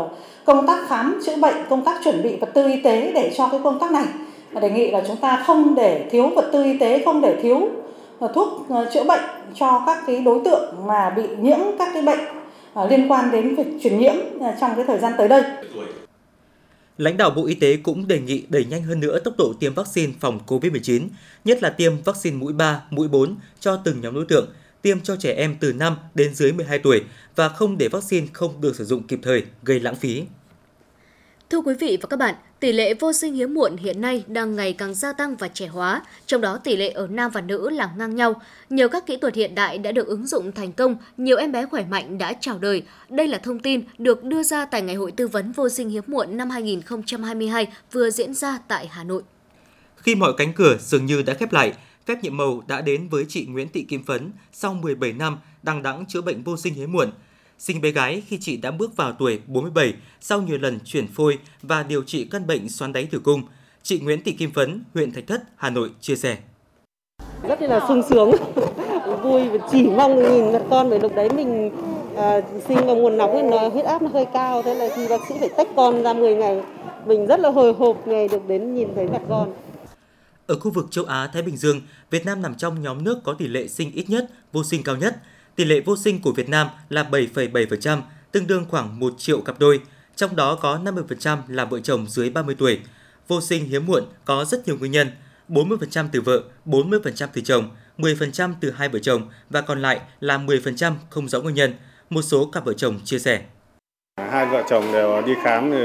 S10: công tác khám chữa bệnh công tác chuẩn bị vật tư y tế để cho cái công tác này. À, đề nghị là chúng ta không để thiếu vật tư y tế không để thiếu à, thuốc à, chữa bệnh cho các cái đối tượng mà bị nhiễm các cái bệnh à, liên quan đến việc truyền nhiễm à, trong cái thời gian tới đây.
S3: Lãnh đạo Bộ Y tế cũng đề nghị đẩy nhanh hơn nữa tốc độ tiêm vaccine phòng COVID-19, nhất là tiêm vaccine mũi 3, mũi 4 cho từng nhóm đối tượng, tiêm cho trẻ em từ 5 đến dưới 12 tuổi và không để vaccine không được sử dụng kịp thời, gây lãng phí.
S4: Thưa quý vị và các bạn, tỷ lệ vô sinh hiếm muộn hiện nay đang ngày càng gia tăng và trẻ hóa, trong đó tỷ lệ ở nam và nữ là ngang nhau. Nhờ các kỹ thuật hiện đại đã được ứng dụng thành công, nhiều em bé khỏe mạnh đã chào đời. Đây là thông tin được đưa ra tại Ngày hội tư vấn vô sinh hiếm muộn năm 2022 vừa diễn ra tại Hà Nội.
S3: Khi mọi cánh cửa dường như đã khép lại, phép nhiệm màu đã đến với chị Nguyễn Thị Kim Phấn sau 17 năm đằng đẵng chữa bệnh vô sinh hiếm muộn – sinh bé gái khi chị đã bước vào tuổi 47 sau nhiều lần chuyển phôi và điều trị căn bệnh xoắn đáy tử cung. Chị Nguyễn Thị Kim Phấn, huyện Thạch Thất, Hà Nội chia sẻ.
S11: Rất là sung sướng, vui và chỉ mong nhìn mặt con bởi lúc đấy mình à, sinh vào nguồn nóng nó huyết áp nó hơi cao thế là khi bác sĩ phải tách con ra 10 ngày mình rất là hồi hộp ngày được đến nhìn thấy mặt con.
S3: Ở khu vực châu Á Thái Bình Dương, Việt Nam nằm trong nhóm nước có tỷ lệ sinh ít nhất, vô sinh cao nhất tỷ lệ vô sinh của Việt Nam là 7,7%, tương đương khoảng 1 triệu cặp đôi, trong đó có 50% là vợ chồng dưới 30 tuổi. Vô sinh hiếm muộn có rất nhiều nguyên nhân, 40% từ vợ, 40% từ chồng, 10% từ hai vợ chồng và còn lại là 10% không rõ nguyên nhân, một số cặp vợ chồng chia sẻ.
S12: Hai vợ chồng đều đi khám thì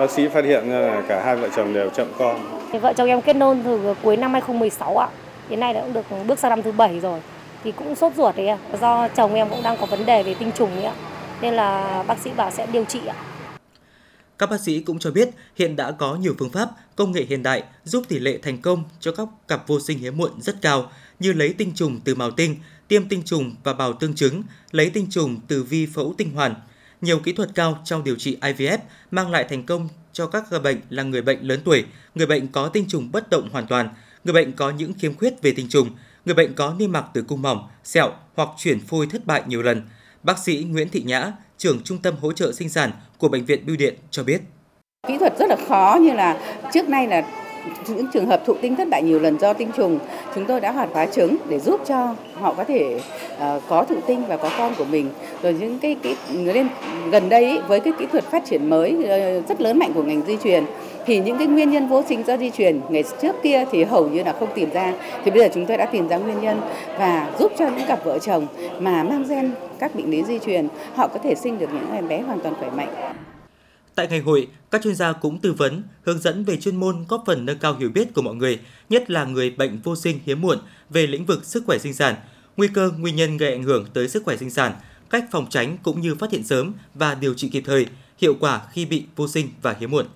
S12: bác sĩ phát hiện ra là cả hai vợ chồng đều chậm con.
S13: Vợ chồng em kết hôn từ cuối năm 2016 ạ. Đến nay đã cũng được bước sang năm thứ bảy rồi thì cũng sốt ruột đấy ạ, do chồng em cũng đang có vấn đề về tinh trùng ấy ạ. Nên là bác sĩ bảo sẽ điều trị ạ.
S3: Các bác sĩ cũng cho biết hiện đã có nhiều phương pháp, công nghệ hiện đại giúp tỷ lệ thành công cho các cặp vô sinh hiếm muộn rất cao như lấy tinh trùng từ mào tinh, tiêm tinh trùng và bào tương trứng, lấy tinh trùng từ vi phẫu tinh hoàn. Nhiều kỹ thuật cao trong điều trị IVF mang lại thành công cho các người bệnh là người bệnh lớn tuổi, người bệnh có tinh trùng bất động hoàn toàn, người bệnh có những khiếm khuyết về tinh trùng, người bệnh có niêm mạc tử cung mỏng, sẹo hoặc chuyển phôi thất bại nhiều lần. Bác sĩ Nguyễn Thị Nhã, trưởng Trung tâm hỗ trợ sinh sản của Bệnh viện Bưu điện cho biết.
S14: Kỹ thuật rất là khó như là trước nay là những trường hợp thụ tinh thất bại nhiều lần do tinh trùng, chúng tôi đã hoạt hóa trứng để giúp cho họ có thể uh, có thụ tinh và có con của mình. Rồi những cái kỹ lên gần đây với cái kỹ thuật phát triển mới uh, rất lớn mạnh của ngành di truyền thì những cái nguyên nhân vô sinh do di truyền ngày trước kia thì hầu như là không tìm ra thì bây giờ chúng tôi đã tìm ra nguyên nhân và giúp cho những cặp vợ chồng mà mang gen các bệnh lý di truyền họ có thể sinh được những em bé hoàn toàn khỏe mạnh.
S3: Tại ngày hội, các chuyên gia cũng tư vấn, hướng dẫn về chuyên môn góp phần nâng cao hiểu biết của mọi người, nhất là người bệnh vô sinh hiếm muộn về lĩnh vực sức khỏe sinh sản, nguy cơ nguyên nhân gây ảnh hưởng tới sức khỏe sinh sản, cách phòng tránh cũng như phát hiện sớm và điều trị kịp thời, hiệu quả khi bị vô sinh và hiếm muộn.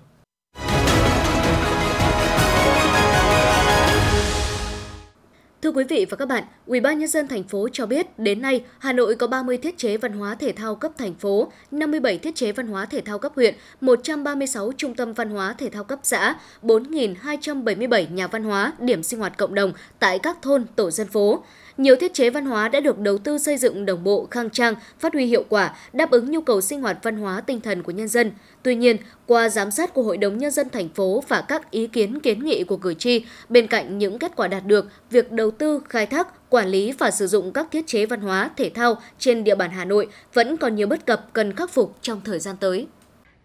S4: Thưa quý vị và các bạn, Ủy ban nhân dân thành phố cho biết đến nay Hà Nội có 30 thiết chế văn hóa thể thao cấp thành phố, 57 thiết chế văn hóa thể thao cấp huyện, 136 trung tâm văn hóa thể thao cấp xã, 4.277 nhà văn hóa, điểm sinh hoạt cộng đồng tại các thôn, tổ dân phố. Nhiều thiết chế văn hóa đã được đầu tư xây dựng đồng bộ, khang trang, phát huy hiệu quả, đáp ứng nhu cầu sinh hoạt văn hóa tinh thần của nhân dân. Tuy nhiên, qua giám sát của Hội đồng Nhân dân thành phố và các ý kiến kiến nghị của cử tri, bên cạnh những kết quả đạt được, việc đầu tư, khai thác, quản lý và sử dụng các thiết chế văn hóa, thể thao trên địa bàn Hà Nội vẫn còn nhiều bất cập cần khắc phục trong thời gian tới.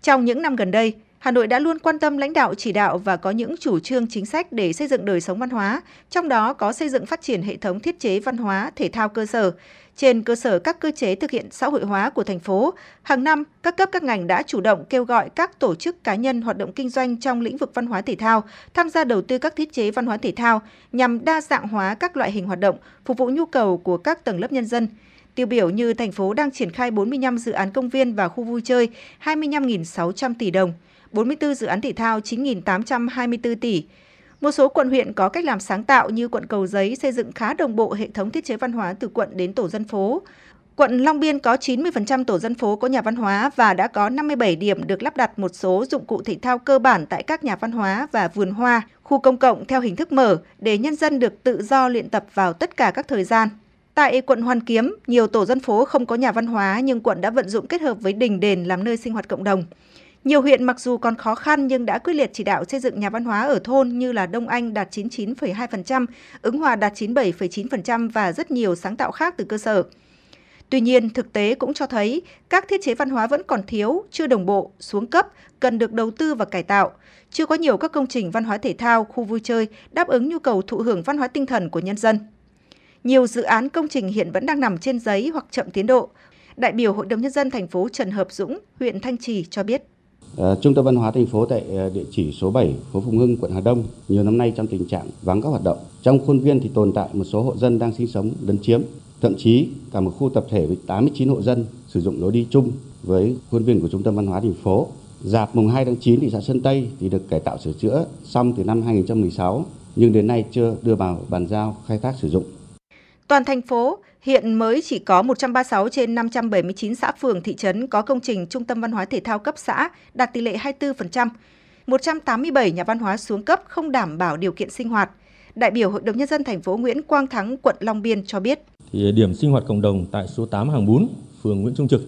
S15: Trong những năm gần đây, Hà Nội đã luôn quan tâm lãnh đạo chỉ đạo và có những chủ trương chính sách để xây dựng đời sống văn hóa, trong đó có xây dựng phát triển hệ thống thiết chế văn hóa, thể thao cơ sở. Trên cơ sở các cơ chế thực hiện xã hội hóa của thành phố, hàng năm các cấp các ngành đã chủ động kêu gọi các tổ chức cá nhân hoạt động kinh doanh trong lĩnh vực văn hóa thể thao tham gia đầu tư các thiết chế văn hóa thể thao nhằm đa dạng hóa các loại hình hoạt động, phục vụ nhu cầu của các tầng lớp nhân dân. Tiêu biểu như thành phố đang triển khai 45 dự án công viên và khu vui chơi 25.600 tỷ đồng, 44 dự án thể thao 9.824 tỷ. Một số quận huyện có cách làm sáng tạo như quận Cầu Giấy xây dựng khá đồng bộ hệ thống thiết chế văn hóa từ quận đến tổ dân phố. Quận Long Biên có 90% tổ dân phố có nhà văn hóa và đã có 57 điểm được lắp đặt một số dụng cụ thể thao cơ bản tại các nhà văn hóa và vườn hoa, khu công cộng theo hình thức mở để nhân dân được tự do luyện tập vào tất cả các thời gian. Tại quận Hoàn Kiếm, nhiều tổ dân phố không có nhà văn hóa nhưng quận đã vận dụng kết hợp với đình đền làm nơi sinh hoạt cộng đồng. Nhiều huyện mặc dù còn khó khăn nhưng đã quyết liệt chỉ đạo xây dựng nhà văn hóa ở thôn như là Đông Anh đạt 99,2%, Ứng Hòa đạt 97,9% và rất nhiều sáng tạo khác từ cơ sở. Tuy nhiên, thực tế cũng cho thấy các thiết chế văn hóa vẫn còn thiếu, chưa đồng bộ, xuống cấp, cần được đầu tư và cải tạo. Chưa có nhiều các công trình văn hóa thể thao, khu vui chơi đáp ứng nhu cầu thụ hưởng văn hóa tinh thần của nhân dân. Nhiều dự án công trình hiện vẫn đang nằm trên giấy hoặc chậm tiến độ. Đại biểu Hội đồng nhân dân thành phố Trần Hợp Dũng, huyện Thanh Trì cho biết.
S16: Ờ, Trung tâm văn hóa thành phố tại ờ, địa chỉ số 7, phố Phùng Hưng, quận Hà Đông nhiều năm nay trong tình trạng vắng các hoạt động. Trong khuôn viên thì tồn tại một số hộ dân đang sinh sống lấn chiếm, thậm chí cả một khu tập thể với 89 hộ dân sử dụng lối đi chung với khuôn viên của Trung tâm văn hóa thành phố. Dạp mùng 2 tháng 9 thị xã Sơn Tây thì được cải tạo sửa chữa xong từ năm 2016 nhưng đến nay chưa đưa vào bàn giao khai thác sử dụng.
S15: Toàn thành phố hiện mới chỉ có 136 trên 579 xã phường thị trấn có công trình trung tâm văn hóa thể thao cấp xã đạt tỷ lệ 24%. 187 nhà văn hóa xuống cấp không đảm bảo điều kiện sinh hoạt. Đại biểu Hội đồng nhân dân thành phố Nguyễn Quang Thắng, quận Long Biên cho biết.
S17: Thì điểm sinh hoạt cộng đồng tại số 8 hàng bún, phường Nguyễn Trung Trực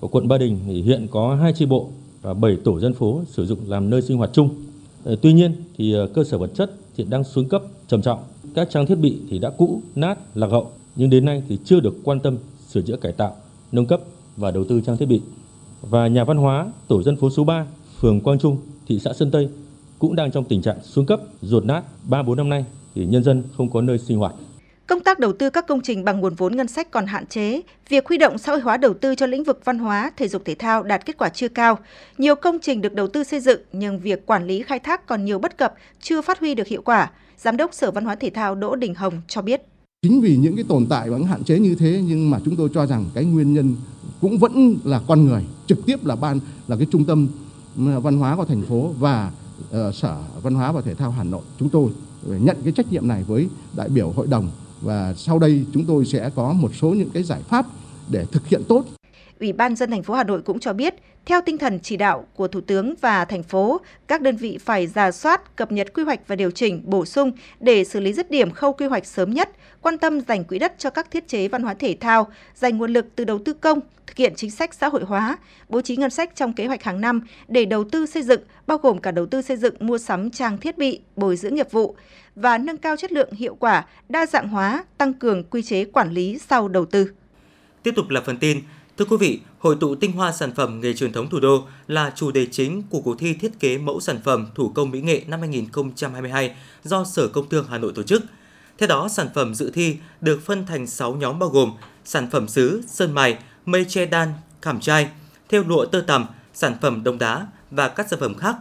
S17: của quận Ba Đình thì hiện có 2 chi bộ và 7 tổ dân phố sử dụng làm nơi sinh hoạt chung. Ờ, tuy nhiên thì ờ, cơ sở vật chất hiện đang xuống cấp trầm trọng. Các trang thiết bị thì đã cũ, nát, lạc hậu nhưng đến nay thì chưa được quan tâm sửa chữa cải tạo, nâng cấp và đầu tư trang thiết bị. Và nhà văn hóa tổ dân phố số 3, phường Quang Trung, thị xã Sơn Tây cũng đang trong tình trạng xuống cấp, ruột nát 3-4 năm nay thì nhân dân không có nơi sinh hoạt.
S15: Công tác đầu tư các công trình bằng nguồn vốn ngân sách còn hạn chế, việc huy động xã hội hóa đầu tư cho lĩnh vực văn hóa, thể dục thể thao đạt kết quả chưa cao. Nhiều công trình được đầu tư xây dựng nhưng việc quản lý khai thác còn nhiều bất cập, chưa phát huy được hiệu quả. Giám đốc Sở Văn hóa Thể thao Đỗ Đình Hồng cho biết.
S18: Chính vì những cái tồn tại và những hạn chế như thế nhưng mà chúng tôi cho rằng cái nguyên nhân cũng vẫn là con người, trực tiếp là ban là cái trung tâm ừ, văn hóa của thành phố và uh, sở văn hóa và thể thao Hà Nội chúng tôi nhận cái trách nhiệm này với đại biểu hội đồng và sau đây chúng tôi sẽ có một số những cái giải pháp để thực hiện tốt.
S15: Ủy ban dân thành phố Hà Nội cũng cho biết, theo tinh thần chỉ đạo của Thủ tướng và thành phố, các đơn vị phải ra soát, cập nhật quy hoạch và điều chỉnh, bổ sung để xử lý dứt điểm khâu quy hoạch sớm nhất, quan tâm dành quỹ đất cho các thiết chế văn hóa thể thao, dành nguồn lực từ đầu tư công, thực hiện chính sách xã hội hóa, bố trí ngân sách trong kế hoạch hàng năm để đầu tư xây dựng, bao gồm cả đầu tư xây dựng mua sắm trang thiết bị, bồi dưỡng nghiệp vụ và nâng cao chất lượng hiệu quả, đa dạng hóa, tăng cường quy chế quản lý sau đầu tư.
S3: Tiếp tục là phần tin, Thưa quý vị, Hội tụ tinh hoa sản phẩm nghề truyền thống thủ đô là chủ đề chính của cuộc thi thiết kế mẫu sản phẩm thủ công mỹ nghệ năm 2022 do Sở Công Thương Hà Nội tổ chức. Theo đó, sản phẩm dự thi được phân thành 6 nhóm bao gồm sản phẩm sứ, sơn mài, mây che đan, khảm trai, theo lụa tơ tằm, sản phẩm đông đá và các sản phẩm khác.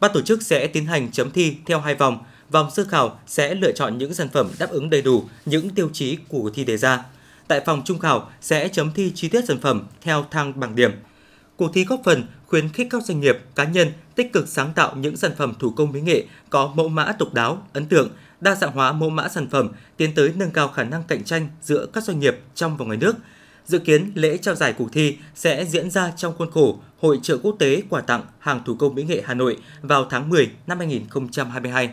S3: Ban tổ chức sẽ tiến hành chấm thi theo hai vòng. Vòng sơ khảo sẽ lựa chọn những sản phẩm đáp ứng đầy đủ những tiêu chí của cuộc thi đề ra tại phòng trung khảo sẽ chấm thi chi tiết sản phẩm theo thang bảng điểm. Cuộc thi góp phần khuyến khích các doanh nghiệp, cá nhân tích cực sáng tạo những sản phẩm thủ công mỹ nghệ có mẫu mã độc đáo, ấn tượng, đa dạng hóa mẫu mã sản phẩm, tiến tới nâng cao khả năng cạnh tranh giữa các doanh nghiệp trong và ngoài nước. Dự kiến lễ trao giải cuộc thi sẽ diễn ra trong khuôn khổ Hội trợ quốc tế quà tặng hàng thủ công mỹ nghệ Hà Nội vào tháng 10 năm 2022.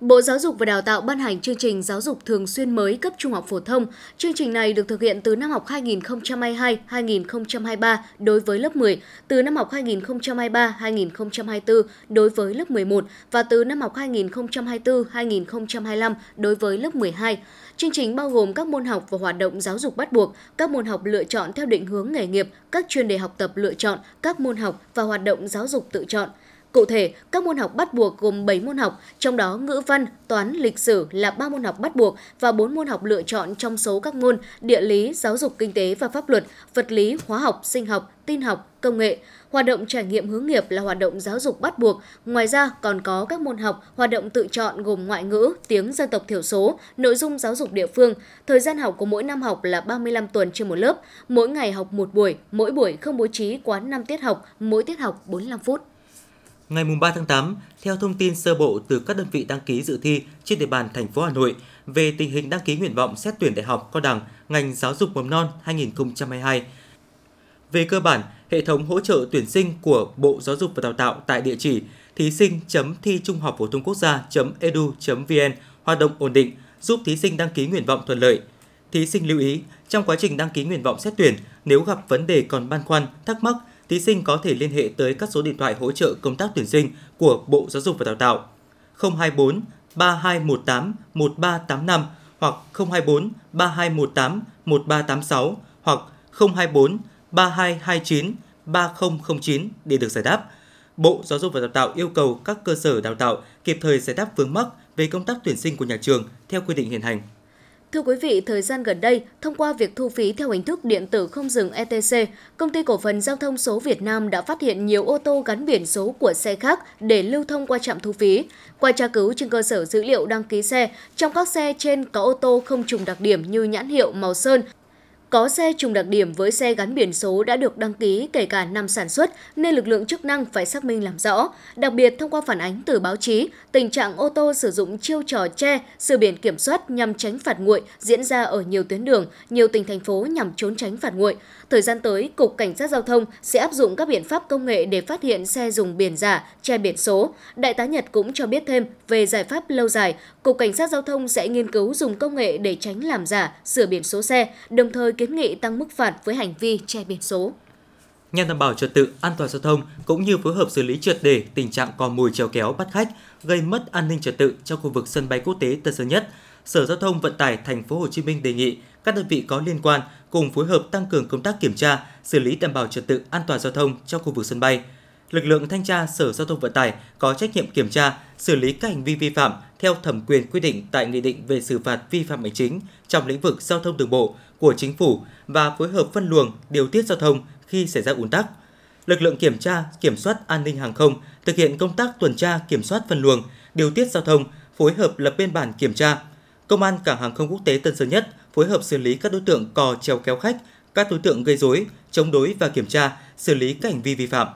S4: Bộ Giáo dục và Đào tạo ban hành chương trình giáo dục thường xuyên mới cấp trung học phổ thông. Chương trình này được thực hiện từ năm học 2022-2023 đối với lớp 10, từ năm học 2023-2024 đối với lớp 11 và từ năm học 2024-2025 đối với lớp 12. Chương trình bao gồm các môn học và hoạt động giáo dục bắt buộc, các môn học lựa chọn theo định hướng nghề nghiệp, các chuyên đề học tập lựa chọn, các môn học và hoạt động giáo dục tự chọn. Cụ thể, các môn học bắt buộc gồm 7 môn học, trong đó ngữ văn, toán, lịch sử là 3 môn học bắt buộc và 4 môn học lựa chọn trong số các môn địa lý, giáo dục kinh tế và pháp luật, vật lý, hóa học, sinh học, tin học, công nghệ. Hoạt động trải nghiệm hướng nghiệp là hoạt động giáo dục bắt buộc. Ngoài ra còn có các môn học, hoạt động tự chọn gồm ngoại ngữ, tiếng dân tộc thiểu số, nội dung giáo dục địa phương. Thời gian học của mỗi năm học là 35 tuần trên một lớp, mỗi ngày học một buổi, mỗi buổi không bố trí quá 5 tiết học, mỗi tiết học 45 phút.
S3: Ngày 3 tháng 8, theo thông tin sơ bộ từ các đơn vị đăng ký dự thi trên địa bàn thành phố Hà Nội về tình hình đăng ký nguyện vọng xét tuyển đại học cao đẳng ngành giáo dục mầm non 2022. Về cơ bản, hệ thống hỗ trợ tuyển sinh của Bộ Giáo dục và Đào tạo tại địa chỉ thí sinh thi trung học phổ thông quốc gia.edu.vn hoạt động ổn định, giúp thí sinh đăng ký nguyện vọng thuận lợi. Thí sinh lưu ý, trong quá trình đăng ký nguyện vọng xét tuyển, nếu gặp vấn đề còn băn khoăn, thắc mắc thí sinh có thể liên hệ tới các số điện thoại hỗ trợ công tác tuyển sinh của Bộ Giáo dục và Đào tạo 024 3218 1385 hoặc 024 3218 1386 hoặc 024 3229 3009 để được giải đáp. Bộ Giáo dục và Đào tạo yêu cầu các cơ sở đào tạo kịp thời giải đáp vướng mắc về công tác tuyển sinh của nhà trường theo quy định hiện hành.
S4: Thưa quý vị, thời gian gần đây, thông qua việc thu phí theo hình thức điện tử không dừng ETC, Công ty Cổ phần Giao thông số Việt Nam đã phát hiện nhiều ô tô gắn biển số của xe khác để lưu thông qua trạm thu phí. Qua tra cứu trên cơ sở dữ liệu đăng ký xe, trong các xe trên có ô tô không trùng đặc điểm như nhãn hiệu, màu sơn, có xe trùng đặc điểm với xe gắn biển số đã được đăng ký kể cả năm sản xuất nên lực lượng chức năng phải xác minh làm rõ. Đặc biệt thông qua phản ánh từ báo chí, tình trạng ô tô sử dụng chiêu trò che, sửa biển kiểm soát nhằm tránh phạt nguội diễn ra ở nhiều tuyến đường, nhiều tỉnh thành phố nhằm trốn tránh phạt nguội. Thời gian tới, Cục Cảnh sát Giao thông sẽ áp dụng các biện pháp công nghệ để phát hiện xe dùng biển giả, che biển số. Đại tá Nhật cũng cho biết thêm về giải pháp lâu dài, Cục Cảnh sát Giao thông sẽ nghiên cứu dùng công nghệ để tránh làm giả, sửa biển số xe, đồng thời kiến nghị tăng mức phạt với hành vi che biển số.
S3: Nhằm đảm bảo trật tự an toàn giao thông cũng như phối hợp xử lý triệt để tình trạng cò mồi trèo kéo bắt khách gây mất an ninh trật tự trong khu vực sân bay quốc tế Tân Sơn Nhất, Sở Giao thông Vận tải Thành phố Hồ Chí Minh đề nghị các đơn vị có liên quan cùng phối hợp tăng cường công tác kiểm tra, xử lý đảm bảo trật tự an toàn giao thông trong khu vực sân bay. Lực lượng thanh tra Sở Giao thông Vận tải có trách nhiệm kiểm tra, xử lý các hành vi vi phạm theo thẩm quyền quy định tại Nghị định về xử phạt vi phạm hành chính trong lĩnh vực giao thông đường bộ của Chính phủ và phối hợp phân luồng, điều tiết giao thông khi xảy ra ùn tắc. Lực lượng kiểm tra, kiểm soát an ninh hàng không thực hiện công tác tuần tra, kiểm soát phân luồng, điều tiết giao thông, phối hợp lập biên bản kiểm tra. Công an Cảng hàng không quốc tế Tân Sơn Nhất phối hợp xử lý các đối tượng cò treo kéo khách, các đối tượng gây rối, chống đối và kiểm tra, xử lý các hành vi vi phạm.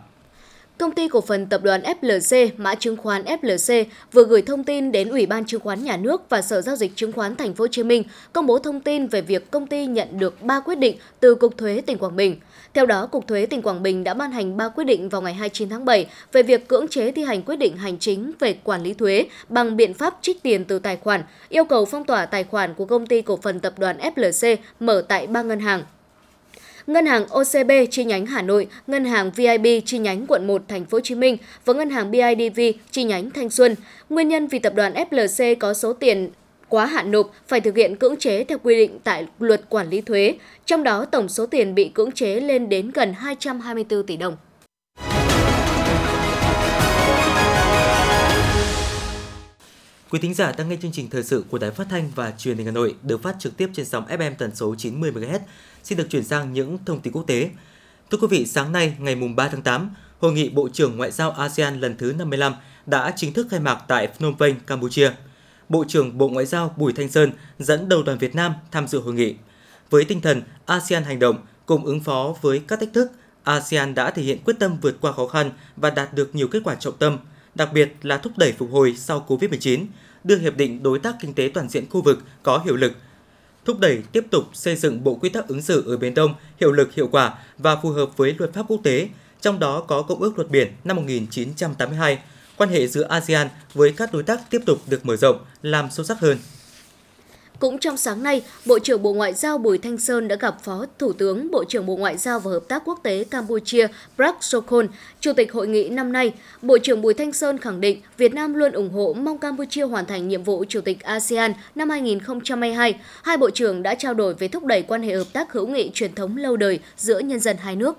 S4: Công ty cổ phần tập đoàn FLC, mã chứng khoán FLC vừa gửi thông tin đến Ủy ban chứng khoán Nhà nước và Sở giao dịch chứng khoán Thành phố Hồ Chí Minh công bố thông tin về việc công ty nhận được 3 quyết định từ Cục Thuế tỉnh Quảng Bình. Theo đó, Cục Thuế tỉnh Quảng Bình đã ban hành 3 quyết định vào ngày 29 tháng 7 về việc cưỡng chế thi hành quyết định hành chính về quản lý thuế bằng biện pháp trích tiền từ tài khoản, yêu cầu phong tỏa tài khoản của công ty cổ phần tập đoàn FLC mở tại ba ngân hàng Ngân hàng OCB chi nhánh Hà Nội, Ngân hàng VIB chi nhánh quận 1 thành phố Hồ Chí Minh và Ngân hàng BIDV chi nhánh Thanh Xuân. Nguyên nhân vì tập đoàn FLC có số tiền quá hạn nộp phải thực hiện cưỡng chế theo quy định tại luật quản lý thuế, trong đó tổng số tiền bị cưỡng chế lên đến gần 224 tỷ đồng.
S3: Quý thính giả đang nghe chương trình thời sự của Đài Phát thanh và Truyền hình Hà Nội được phát trực tiếp trên sóng FM tần số 90 MHz. Xin được chuyển sang những thông tin quốc tế. Thưa quý vị, sáng nay ngày mùng 3 tháng 8, Hội nghị Bộ trưởng Ngoại giao ASEAN lần thứ 55 đã chính thức khai mạc tại Phnom Penh, Campuchia. Bộ trưởng Bộ Ngoại giao Bùi Thanh Sơn dẫn đầu đoàn Việt Nam tham dự hội nghị. Với tinh thần ASEAN hành động cùng ứng phó với các thách thức, ASEAN đã thể hiện quyết tâm vượt qua khó khăn và đạt được nhiều kết quả trọng tâm, đặc biệt là thúc đẩy phục hồi sau Covid-19, đưa hiệp định đối tác kinh tế toàn diện khu vực có hiệu lực, thúc đẩy tiếp tục xây dựng bộ quy tắc ứng xử ở Biển Đông hiệu lực hiệu quả và phù hợp với luật pháp quốc tế, trong đó có Công ước Luật Biển năm 1982. Quan hệ giữa ASEAN với các đối tác tiếp tục được mở rộng, làm sâu sắc hơn.
S4: Cũng trong sáng nay, Bộ trưởng Bộ Ngoại giao Bùi Thanh Sơn đã gặp Phó Thủ tướng Bộ trưởng Bộ Ngoại giao và Hợp tác Quốc tế Campuchia Prak Sokhon. Chủ tịch hội nghị năm nay, Bộ trưởng Bùi Thanh Sơn khẳng định Việt Nam luôn ủng hộ mong Campuchia hoàn thành nhiệm vụ Chủ tịch ASEAN năm 2022. Hai bộ trưởng đã trao đổi về thúc đẩy quan hệ hợp tác hữu nghị truyền thống lâu đời giữa nhân dân hai nước.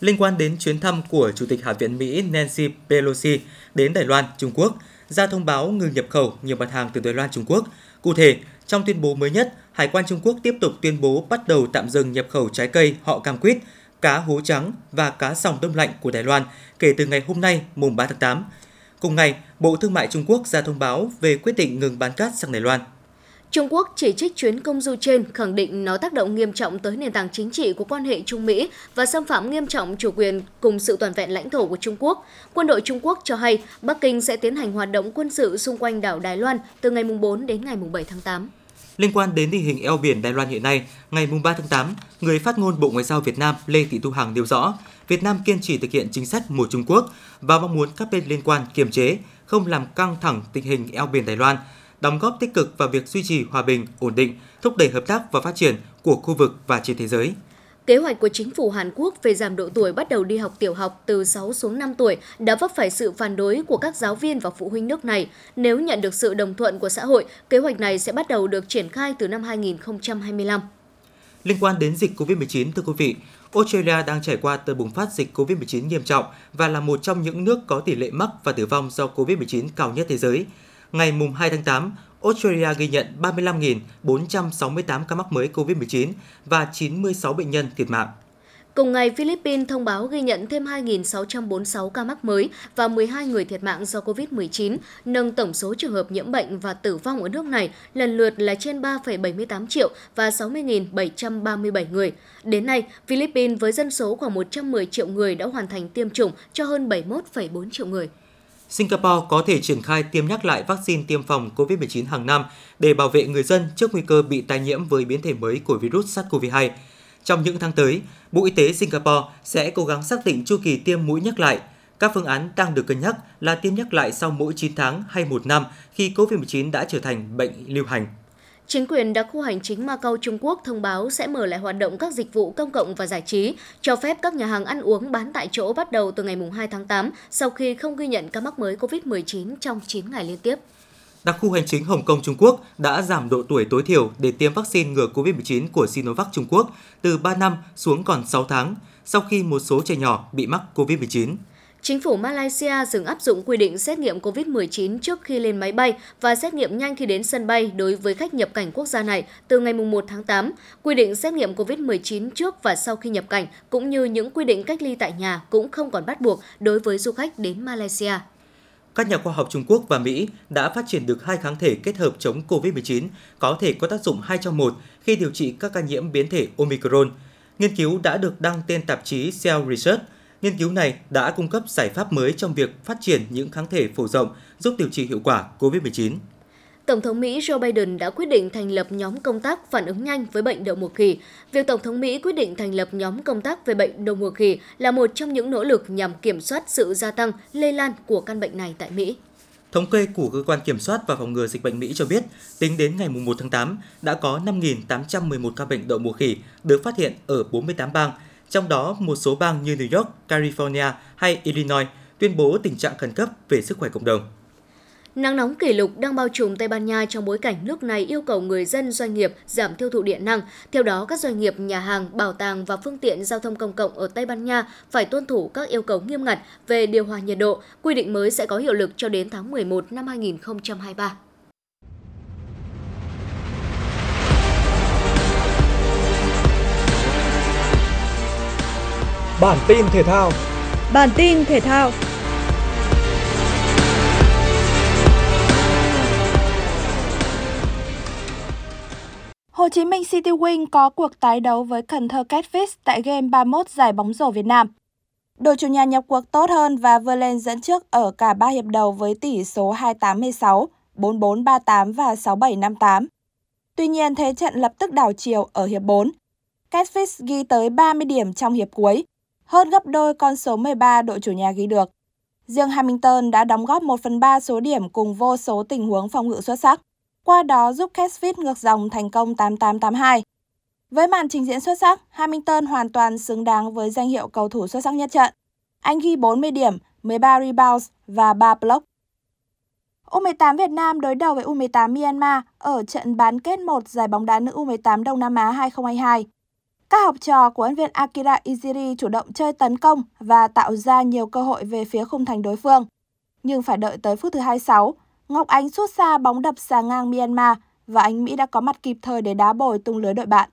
S3: Liên quan đến chuyến thăm của Chủ tịch Hạ viện Mỹ Nancy Pelosi đến Đài Loan, Trung Quốc, ra thông báo ngừng nhập khẩu nhiều mặt hàng từ Đài Loan, Trung Quốc. Cụ thể, trong tuyên bố mới nhất, Hải quan Trung Quốc tiếp tục tuyên bố bắt đầu tạm dừng nhập khẩu trái cây họ cam quýt, cá hú trắng và cá sòng đông lạnh của Đài Loan kể từ ngày hôm nay, mùng 3 tháng 8. Cùng ngày, Bộ Thương mại Trung Quốc ra thông báo về quyết định ngừng bán cát sang Đài Loan.
S4: Trung Quốc chỉ trích chuyến công du trên, khẳng định nó tác động nghiêm trọng tới nền tảng chính trị của quan hệ Trung Mỹ và xâm phạm nghiêm trọng chủ quyền cùng sự toàn vẹn lãnh thổ của Trung Quốc. Quân đội Trung Quốc cho hay Bắc Kinh sẽ tiến hành hoạt động quân sự xung quanh đảo Đài Loan từ ngày 4 đến ngày 7 tháng 8.
S3: Liên quan đến tình hình eo biển Đài Loan hiện nay, ngày 3 tháng 8, người phát ngôn Bộ Ngoại giao Việt Nam Lê Thị Thu Hằng nêu rõ, Việt Nam kiên trì thực hiện chính sách một Trung Quốc và mong muốn các bên liên quan kiềm chế, không làm căng thẳng tình hình eo biển Đài Loan, đóng góp tích cực vào việc duy trì hòa bình, ổn định, thúc đẩy hợp tác và phát triển của khu vực và trên thế giới.
S4: Kế hoạch của chính phủ Hàn Quốc về giảm độ tuổi bắt đầu đi học tiểu học từ 6 xuống 5 tuổi đã vấp phải sự phản đối của các giáo viên và phụ huynh nước này. Nếu nhận được sự đồng thuận của xã hội, kế hoạch này sẽ bắt đầu được triển khai từ năm 2025.
S3: Liên quan đến dịch COVID-19, thưa quý vị, Australia đang trải qua đợt bùng phát dịch COVID-19 nghiêm trọng và là một trong những nước có tỷ lệ mắc và tử vong do COVID-19 cao nhất thế giới. Ngày 2 tháng 8, Australia ghi nhận 35.468 ca mắc mới COVID-19 và 96 bệnh nhân thiệt mạng.
S4: Cùng ngày, Philippines thông báo ghi nhận thêm 2.646 ca mắc mới và 12 người thiệt mạng do COVID-19, nâng tổng số trường hợp nhiễm bệnh và tử vong ở nước này lần lượt là trên 3,78 triệu và 60.737 người. Đến nay, Philippines với dân số khoảng 110 triệu người đã hoàn thành tiêm chủng cho hơn 71,4 triệu người.
S3: Singapore có thể triển khai tiêm nhắc lại vaccine tiêm phòng COVID-19 hàng năm để bảo vệ người dân trước nguy cơ bị tái nhiễm với biến thể mới của virus SARS-CoV-2. Trong những tháng tới, Bộ Y tế Singapore sẽ cố gắng xác định chu kỳ tiêm mũi nhắc lại. Các phương án đang được cân nhắc là tiêm nhắc lại sau mỗi 9 tháng hay 1 năm khi COVID-19 đã trở thành bệnh lưu hành.
S4: Chính quyền đặc khu hành chính Macau Trung Quốc thông báo sẽ mở lại hoạt động các dịch vụ công cộng và giải trí, cho phép các nhà hàng ăn uống bán tại chỗ bắt đầu từ ngày 2 tháng 8 sau khi không ghi nhận ca mắc mới COVID-19 trong 9 ngày liên tiếp.
S3: Đặc khu hành chính Hồng Kông Trung Quốc đã giảm độ tuổi tối thiểu để tiêm vaccine ngừa COVID-19 của Sinovac Trung Quốc từ 3 năm xuống còn 6 tháng sau khi một số trẻ nhỏ bị mắc COVID-19.
S4: Chính phủ Malaysia dừng áp dụng quy định xét nghiệm COVID-19 trước khi lên máy bay và xét nghiệm nhanh khi đến sân bay đối với khách nhập cảnh quốc gia này từ ngày 1 tháng 8. Quy định xét nghiệm COVID-19 trước và sau khi nhập cảnh cũng như những quy định cách ly tại nhà cũng không còn bắt buộc đối với du khách đến Malaysia.
S3: Các nhà khoa học Trung Quốc và Mỹ đã phát triển được hai kháng thể kết hợp chống COVID-19 có thể có tác dụng 2 trong 1 khi điều trị các ca nhiễm biến thể Omicron. Nghiên cứu đã được đăng trên tạp chí Cell Research Nghiên cứu này đã cung cấp giải pháp mới trong việc phát triển những kháng thể phổ rộng giúp điều trị hiệu quả COVID-19.
S4: Tổng thống Mỹ Joe Biden đã quyết định thành lập nhóm công tác phản ứng nhanh với bệnh đậu mùa khỉ. Việc Tổng thống Mỹ quyết định thành lập nhóm công tác về bệnh đậu mùa khỉ là một trong những nỗ lực nhằm kiểm soát sự gia tăng, lây lan của căn bệnh này tại Mỹ.
S3: Thống kê của Cơ quan Kiểm soát và Phòng ngừa Dịch bệnh Mỹ cho biết, tính đến ngày 1 tháng 8, đã có 5.811 ca bệnh đậu mùa khỉ được phát hiện ở 48 bang, trong đó một số bang như New York, California hay Illinois tuyên bố tình trạng khẩn cấp về sức khỏe cộng đồng.
S4: Nắng nóng kỷ lục đang bao trùm Tây Ban Nha trong bối cảnh nước này yêu cầu người dân doanh nghiệp giảm tiêu thụ điện năng. Theo đó, các doanh nghiệp, nhà hàng, bảo tàng và phương tiện giao thông công cộng ở Tây Ban Nha phải tuân thủ các yêu cầu nghiêm ngặt về điều hòa nhiệt độ. Quy định mới sẽ có hiệu lực cho đến tháng 11 năm 2023.
S1: Bản tin thể thao
S2: Bản tin thể thao Hồ Chí Minh City Wing có cuộc tái đấu với Cần Thơ Catfish tại game 31 giải bóng rổ Việt Nam. Đội chủ nhà nhập cuộc tốt hơn và vươn lên dẫn trước ở cả 3 hiệp đầu với tỷ số 28-16, 44-38 và 67-58. Tuy nhiên, thế trận lập tức đảo chiều ở hiệp 4. Catfish ghi tới 30 điểm trong hiệp cuối, hơn gấp đôi con số 13 đội chủ nhà ghi được. Riêng Hamilton đã đóng góp 1 phần 3 số điểm cùng vô số tình huống phòng ngự xuất sắc qua đó giúp Catfish ngược dòng thành công 8882. Với màn trình diễn xuất sắc, Hamilton hoàn toàn xứng đáng với danh hiệu cầu thủ xuất sắc nhất trận. Anh ghi 40 điểm, 13 rebounds và 3 block. U18 Việt Nam đối đầu với U18 Myanmar ở trận bán kết 1 giải bóng đá nữ U18 Đông Nam Á 2022. Các học trò của huấn viên Akira Iziri chủ động chơi tấn công và tạo ra nhiều cơ hội về phía khung thành đối phương. Nhưng phải đợi tới phút thứ 26, Ngọc Ánh sút xa bóng đập xà ngang Myanmar và Anh Mỹ đã có mặt kịp thời để đá bồi tung lưới đội bạn.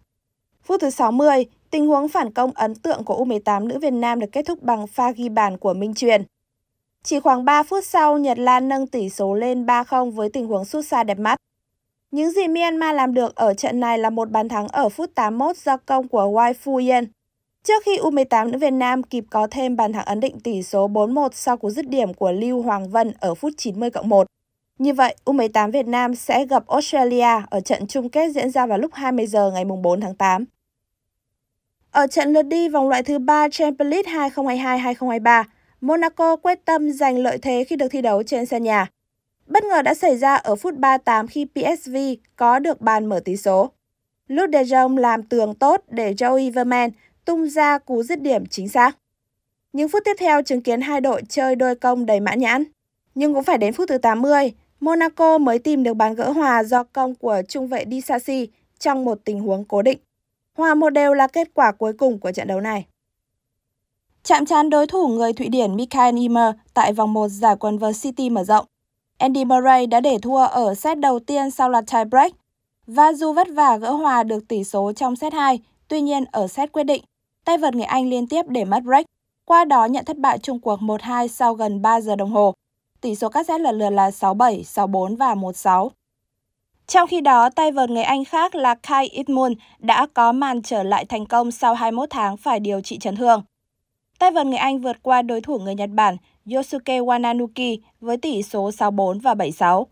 S2: Phút thứ 60, tình huống phản công ấn tượng của U18 nữ Việt Nam được kết thúc bằng pha ghi bàn của Minh Truyền. Chỉ khoảng 3 phút sau, Nhật Lan nâng tỷ số lên 3-0 với tình huống sút xa đẹp mắt. Những gì Myanmar làm được ở trận này là một bàn thắng ở phút 81 do công của Wai Fu Yen. Trước khi U18 nữ Việt Nam kịp có thêm bàn thắng ấn định tỷ số 4-1 sau cú dứt điểm của Lưu Hoàng Vân ở phút 90 cộng 1. Như vậy, U18 Việt Nam sẽ gặp Australia ở trận chung kết diễn ra vào lúc 20 giờ ngày 4 tháng 8. Ở trận lượt đi vòng loại thứ 3 Champions League 2022-2023, Monaco quyết tâm giành lợi thế khi được thi đấu trên sân nhà. Bất ngờ đã xảy ra ở phút 38 khi PSV có được bàn mở tỷ số. Luke de Jong làm tường tốt để Joey Verman tung ra cú dứt điểm chính xác. Những phút tiếp theo chứng kiến hai đội chơi đôi công đầy mãn nhãn. Nhưng cũng phải đến phút thứ 80, Monaco mới tìm được bàn gỡ hòa do công của trung vệ Di Sassi trong một tình huống cố định. Hòa một đều là kết quả cuối cùng của trận đấu này. Chạm trán đối thủ người Thụy Điển Mikael Ymer tại vòng 1 giải quần vợt City mở rộng. Andy Murray đã để thua ở set đầu tiên sau loạt tie break và dù vất vả gỡ hòa được tỷ số trong set 2, tuy nhiên ở set quyết định, tay vợt người Anh liên tiếp để mất break, qua đó nhận thất bại chung cuộc 1-2 sau gần 3 giờ đồng hồ. Tỷ số các set lần lượt là 6-7, 6-4 và 1-6. Trong khi đó, tay vợt người Anh khác là Kai Itmun đã có màn trở lại thành công sau 21 tháng phải điều trị chấn thương. Tay vợt người Anh vượt qua đối thủ người Nhật Bản Yosuke Wananuki với tỷ số 6-4 và 7-6.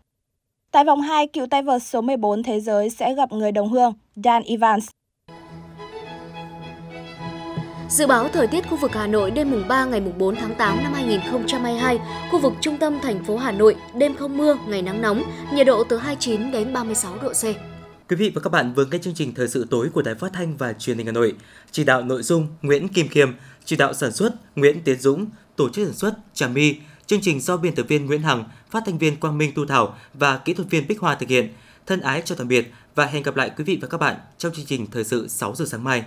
S2: Tại vòng 2, cựu tay vợt số 14 thế giới sẽ gặp người đồng hương Dan Evans.
S4: Dự báo thời tiết khu vực Hà Nội đêm mùng 3 ngày mùng 4 tháng 8 năm 2022, khu vực trung tâm thành phố Hà Nội đêm không mưa, ngày nắng nóng, nhiệt độ từ 29 đến 36 độ C.
S3: Quý vị và các bạn vừa nghe chương trình thời sự tối của Đài Phát thanh và Truyền hình Hà Nội. Chỉ đạo nội dung Nguyễn Kim Khiêm, chỉ đạo sản xuất Nguyễn Tiến Dũng, tổ chức sản xuất Trà My, chương trình do biên tập viên Nguyễn Hằng, phát thanh viên Quang Minh Tu Thảo và kỹ thuật viên Bích Hoa thực hiện. Thân ái chào tạm biệt và hẹn gặp lại quý vị và các bạn trong chương trình thời sự 6 giờ sáng mai.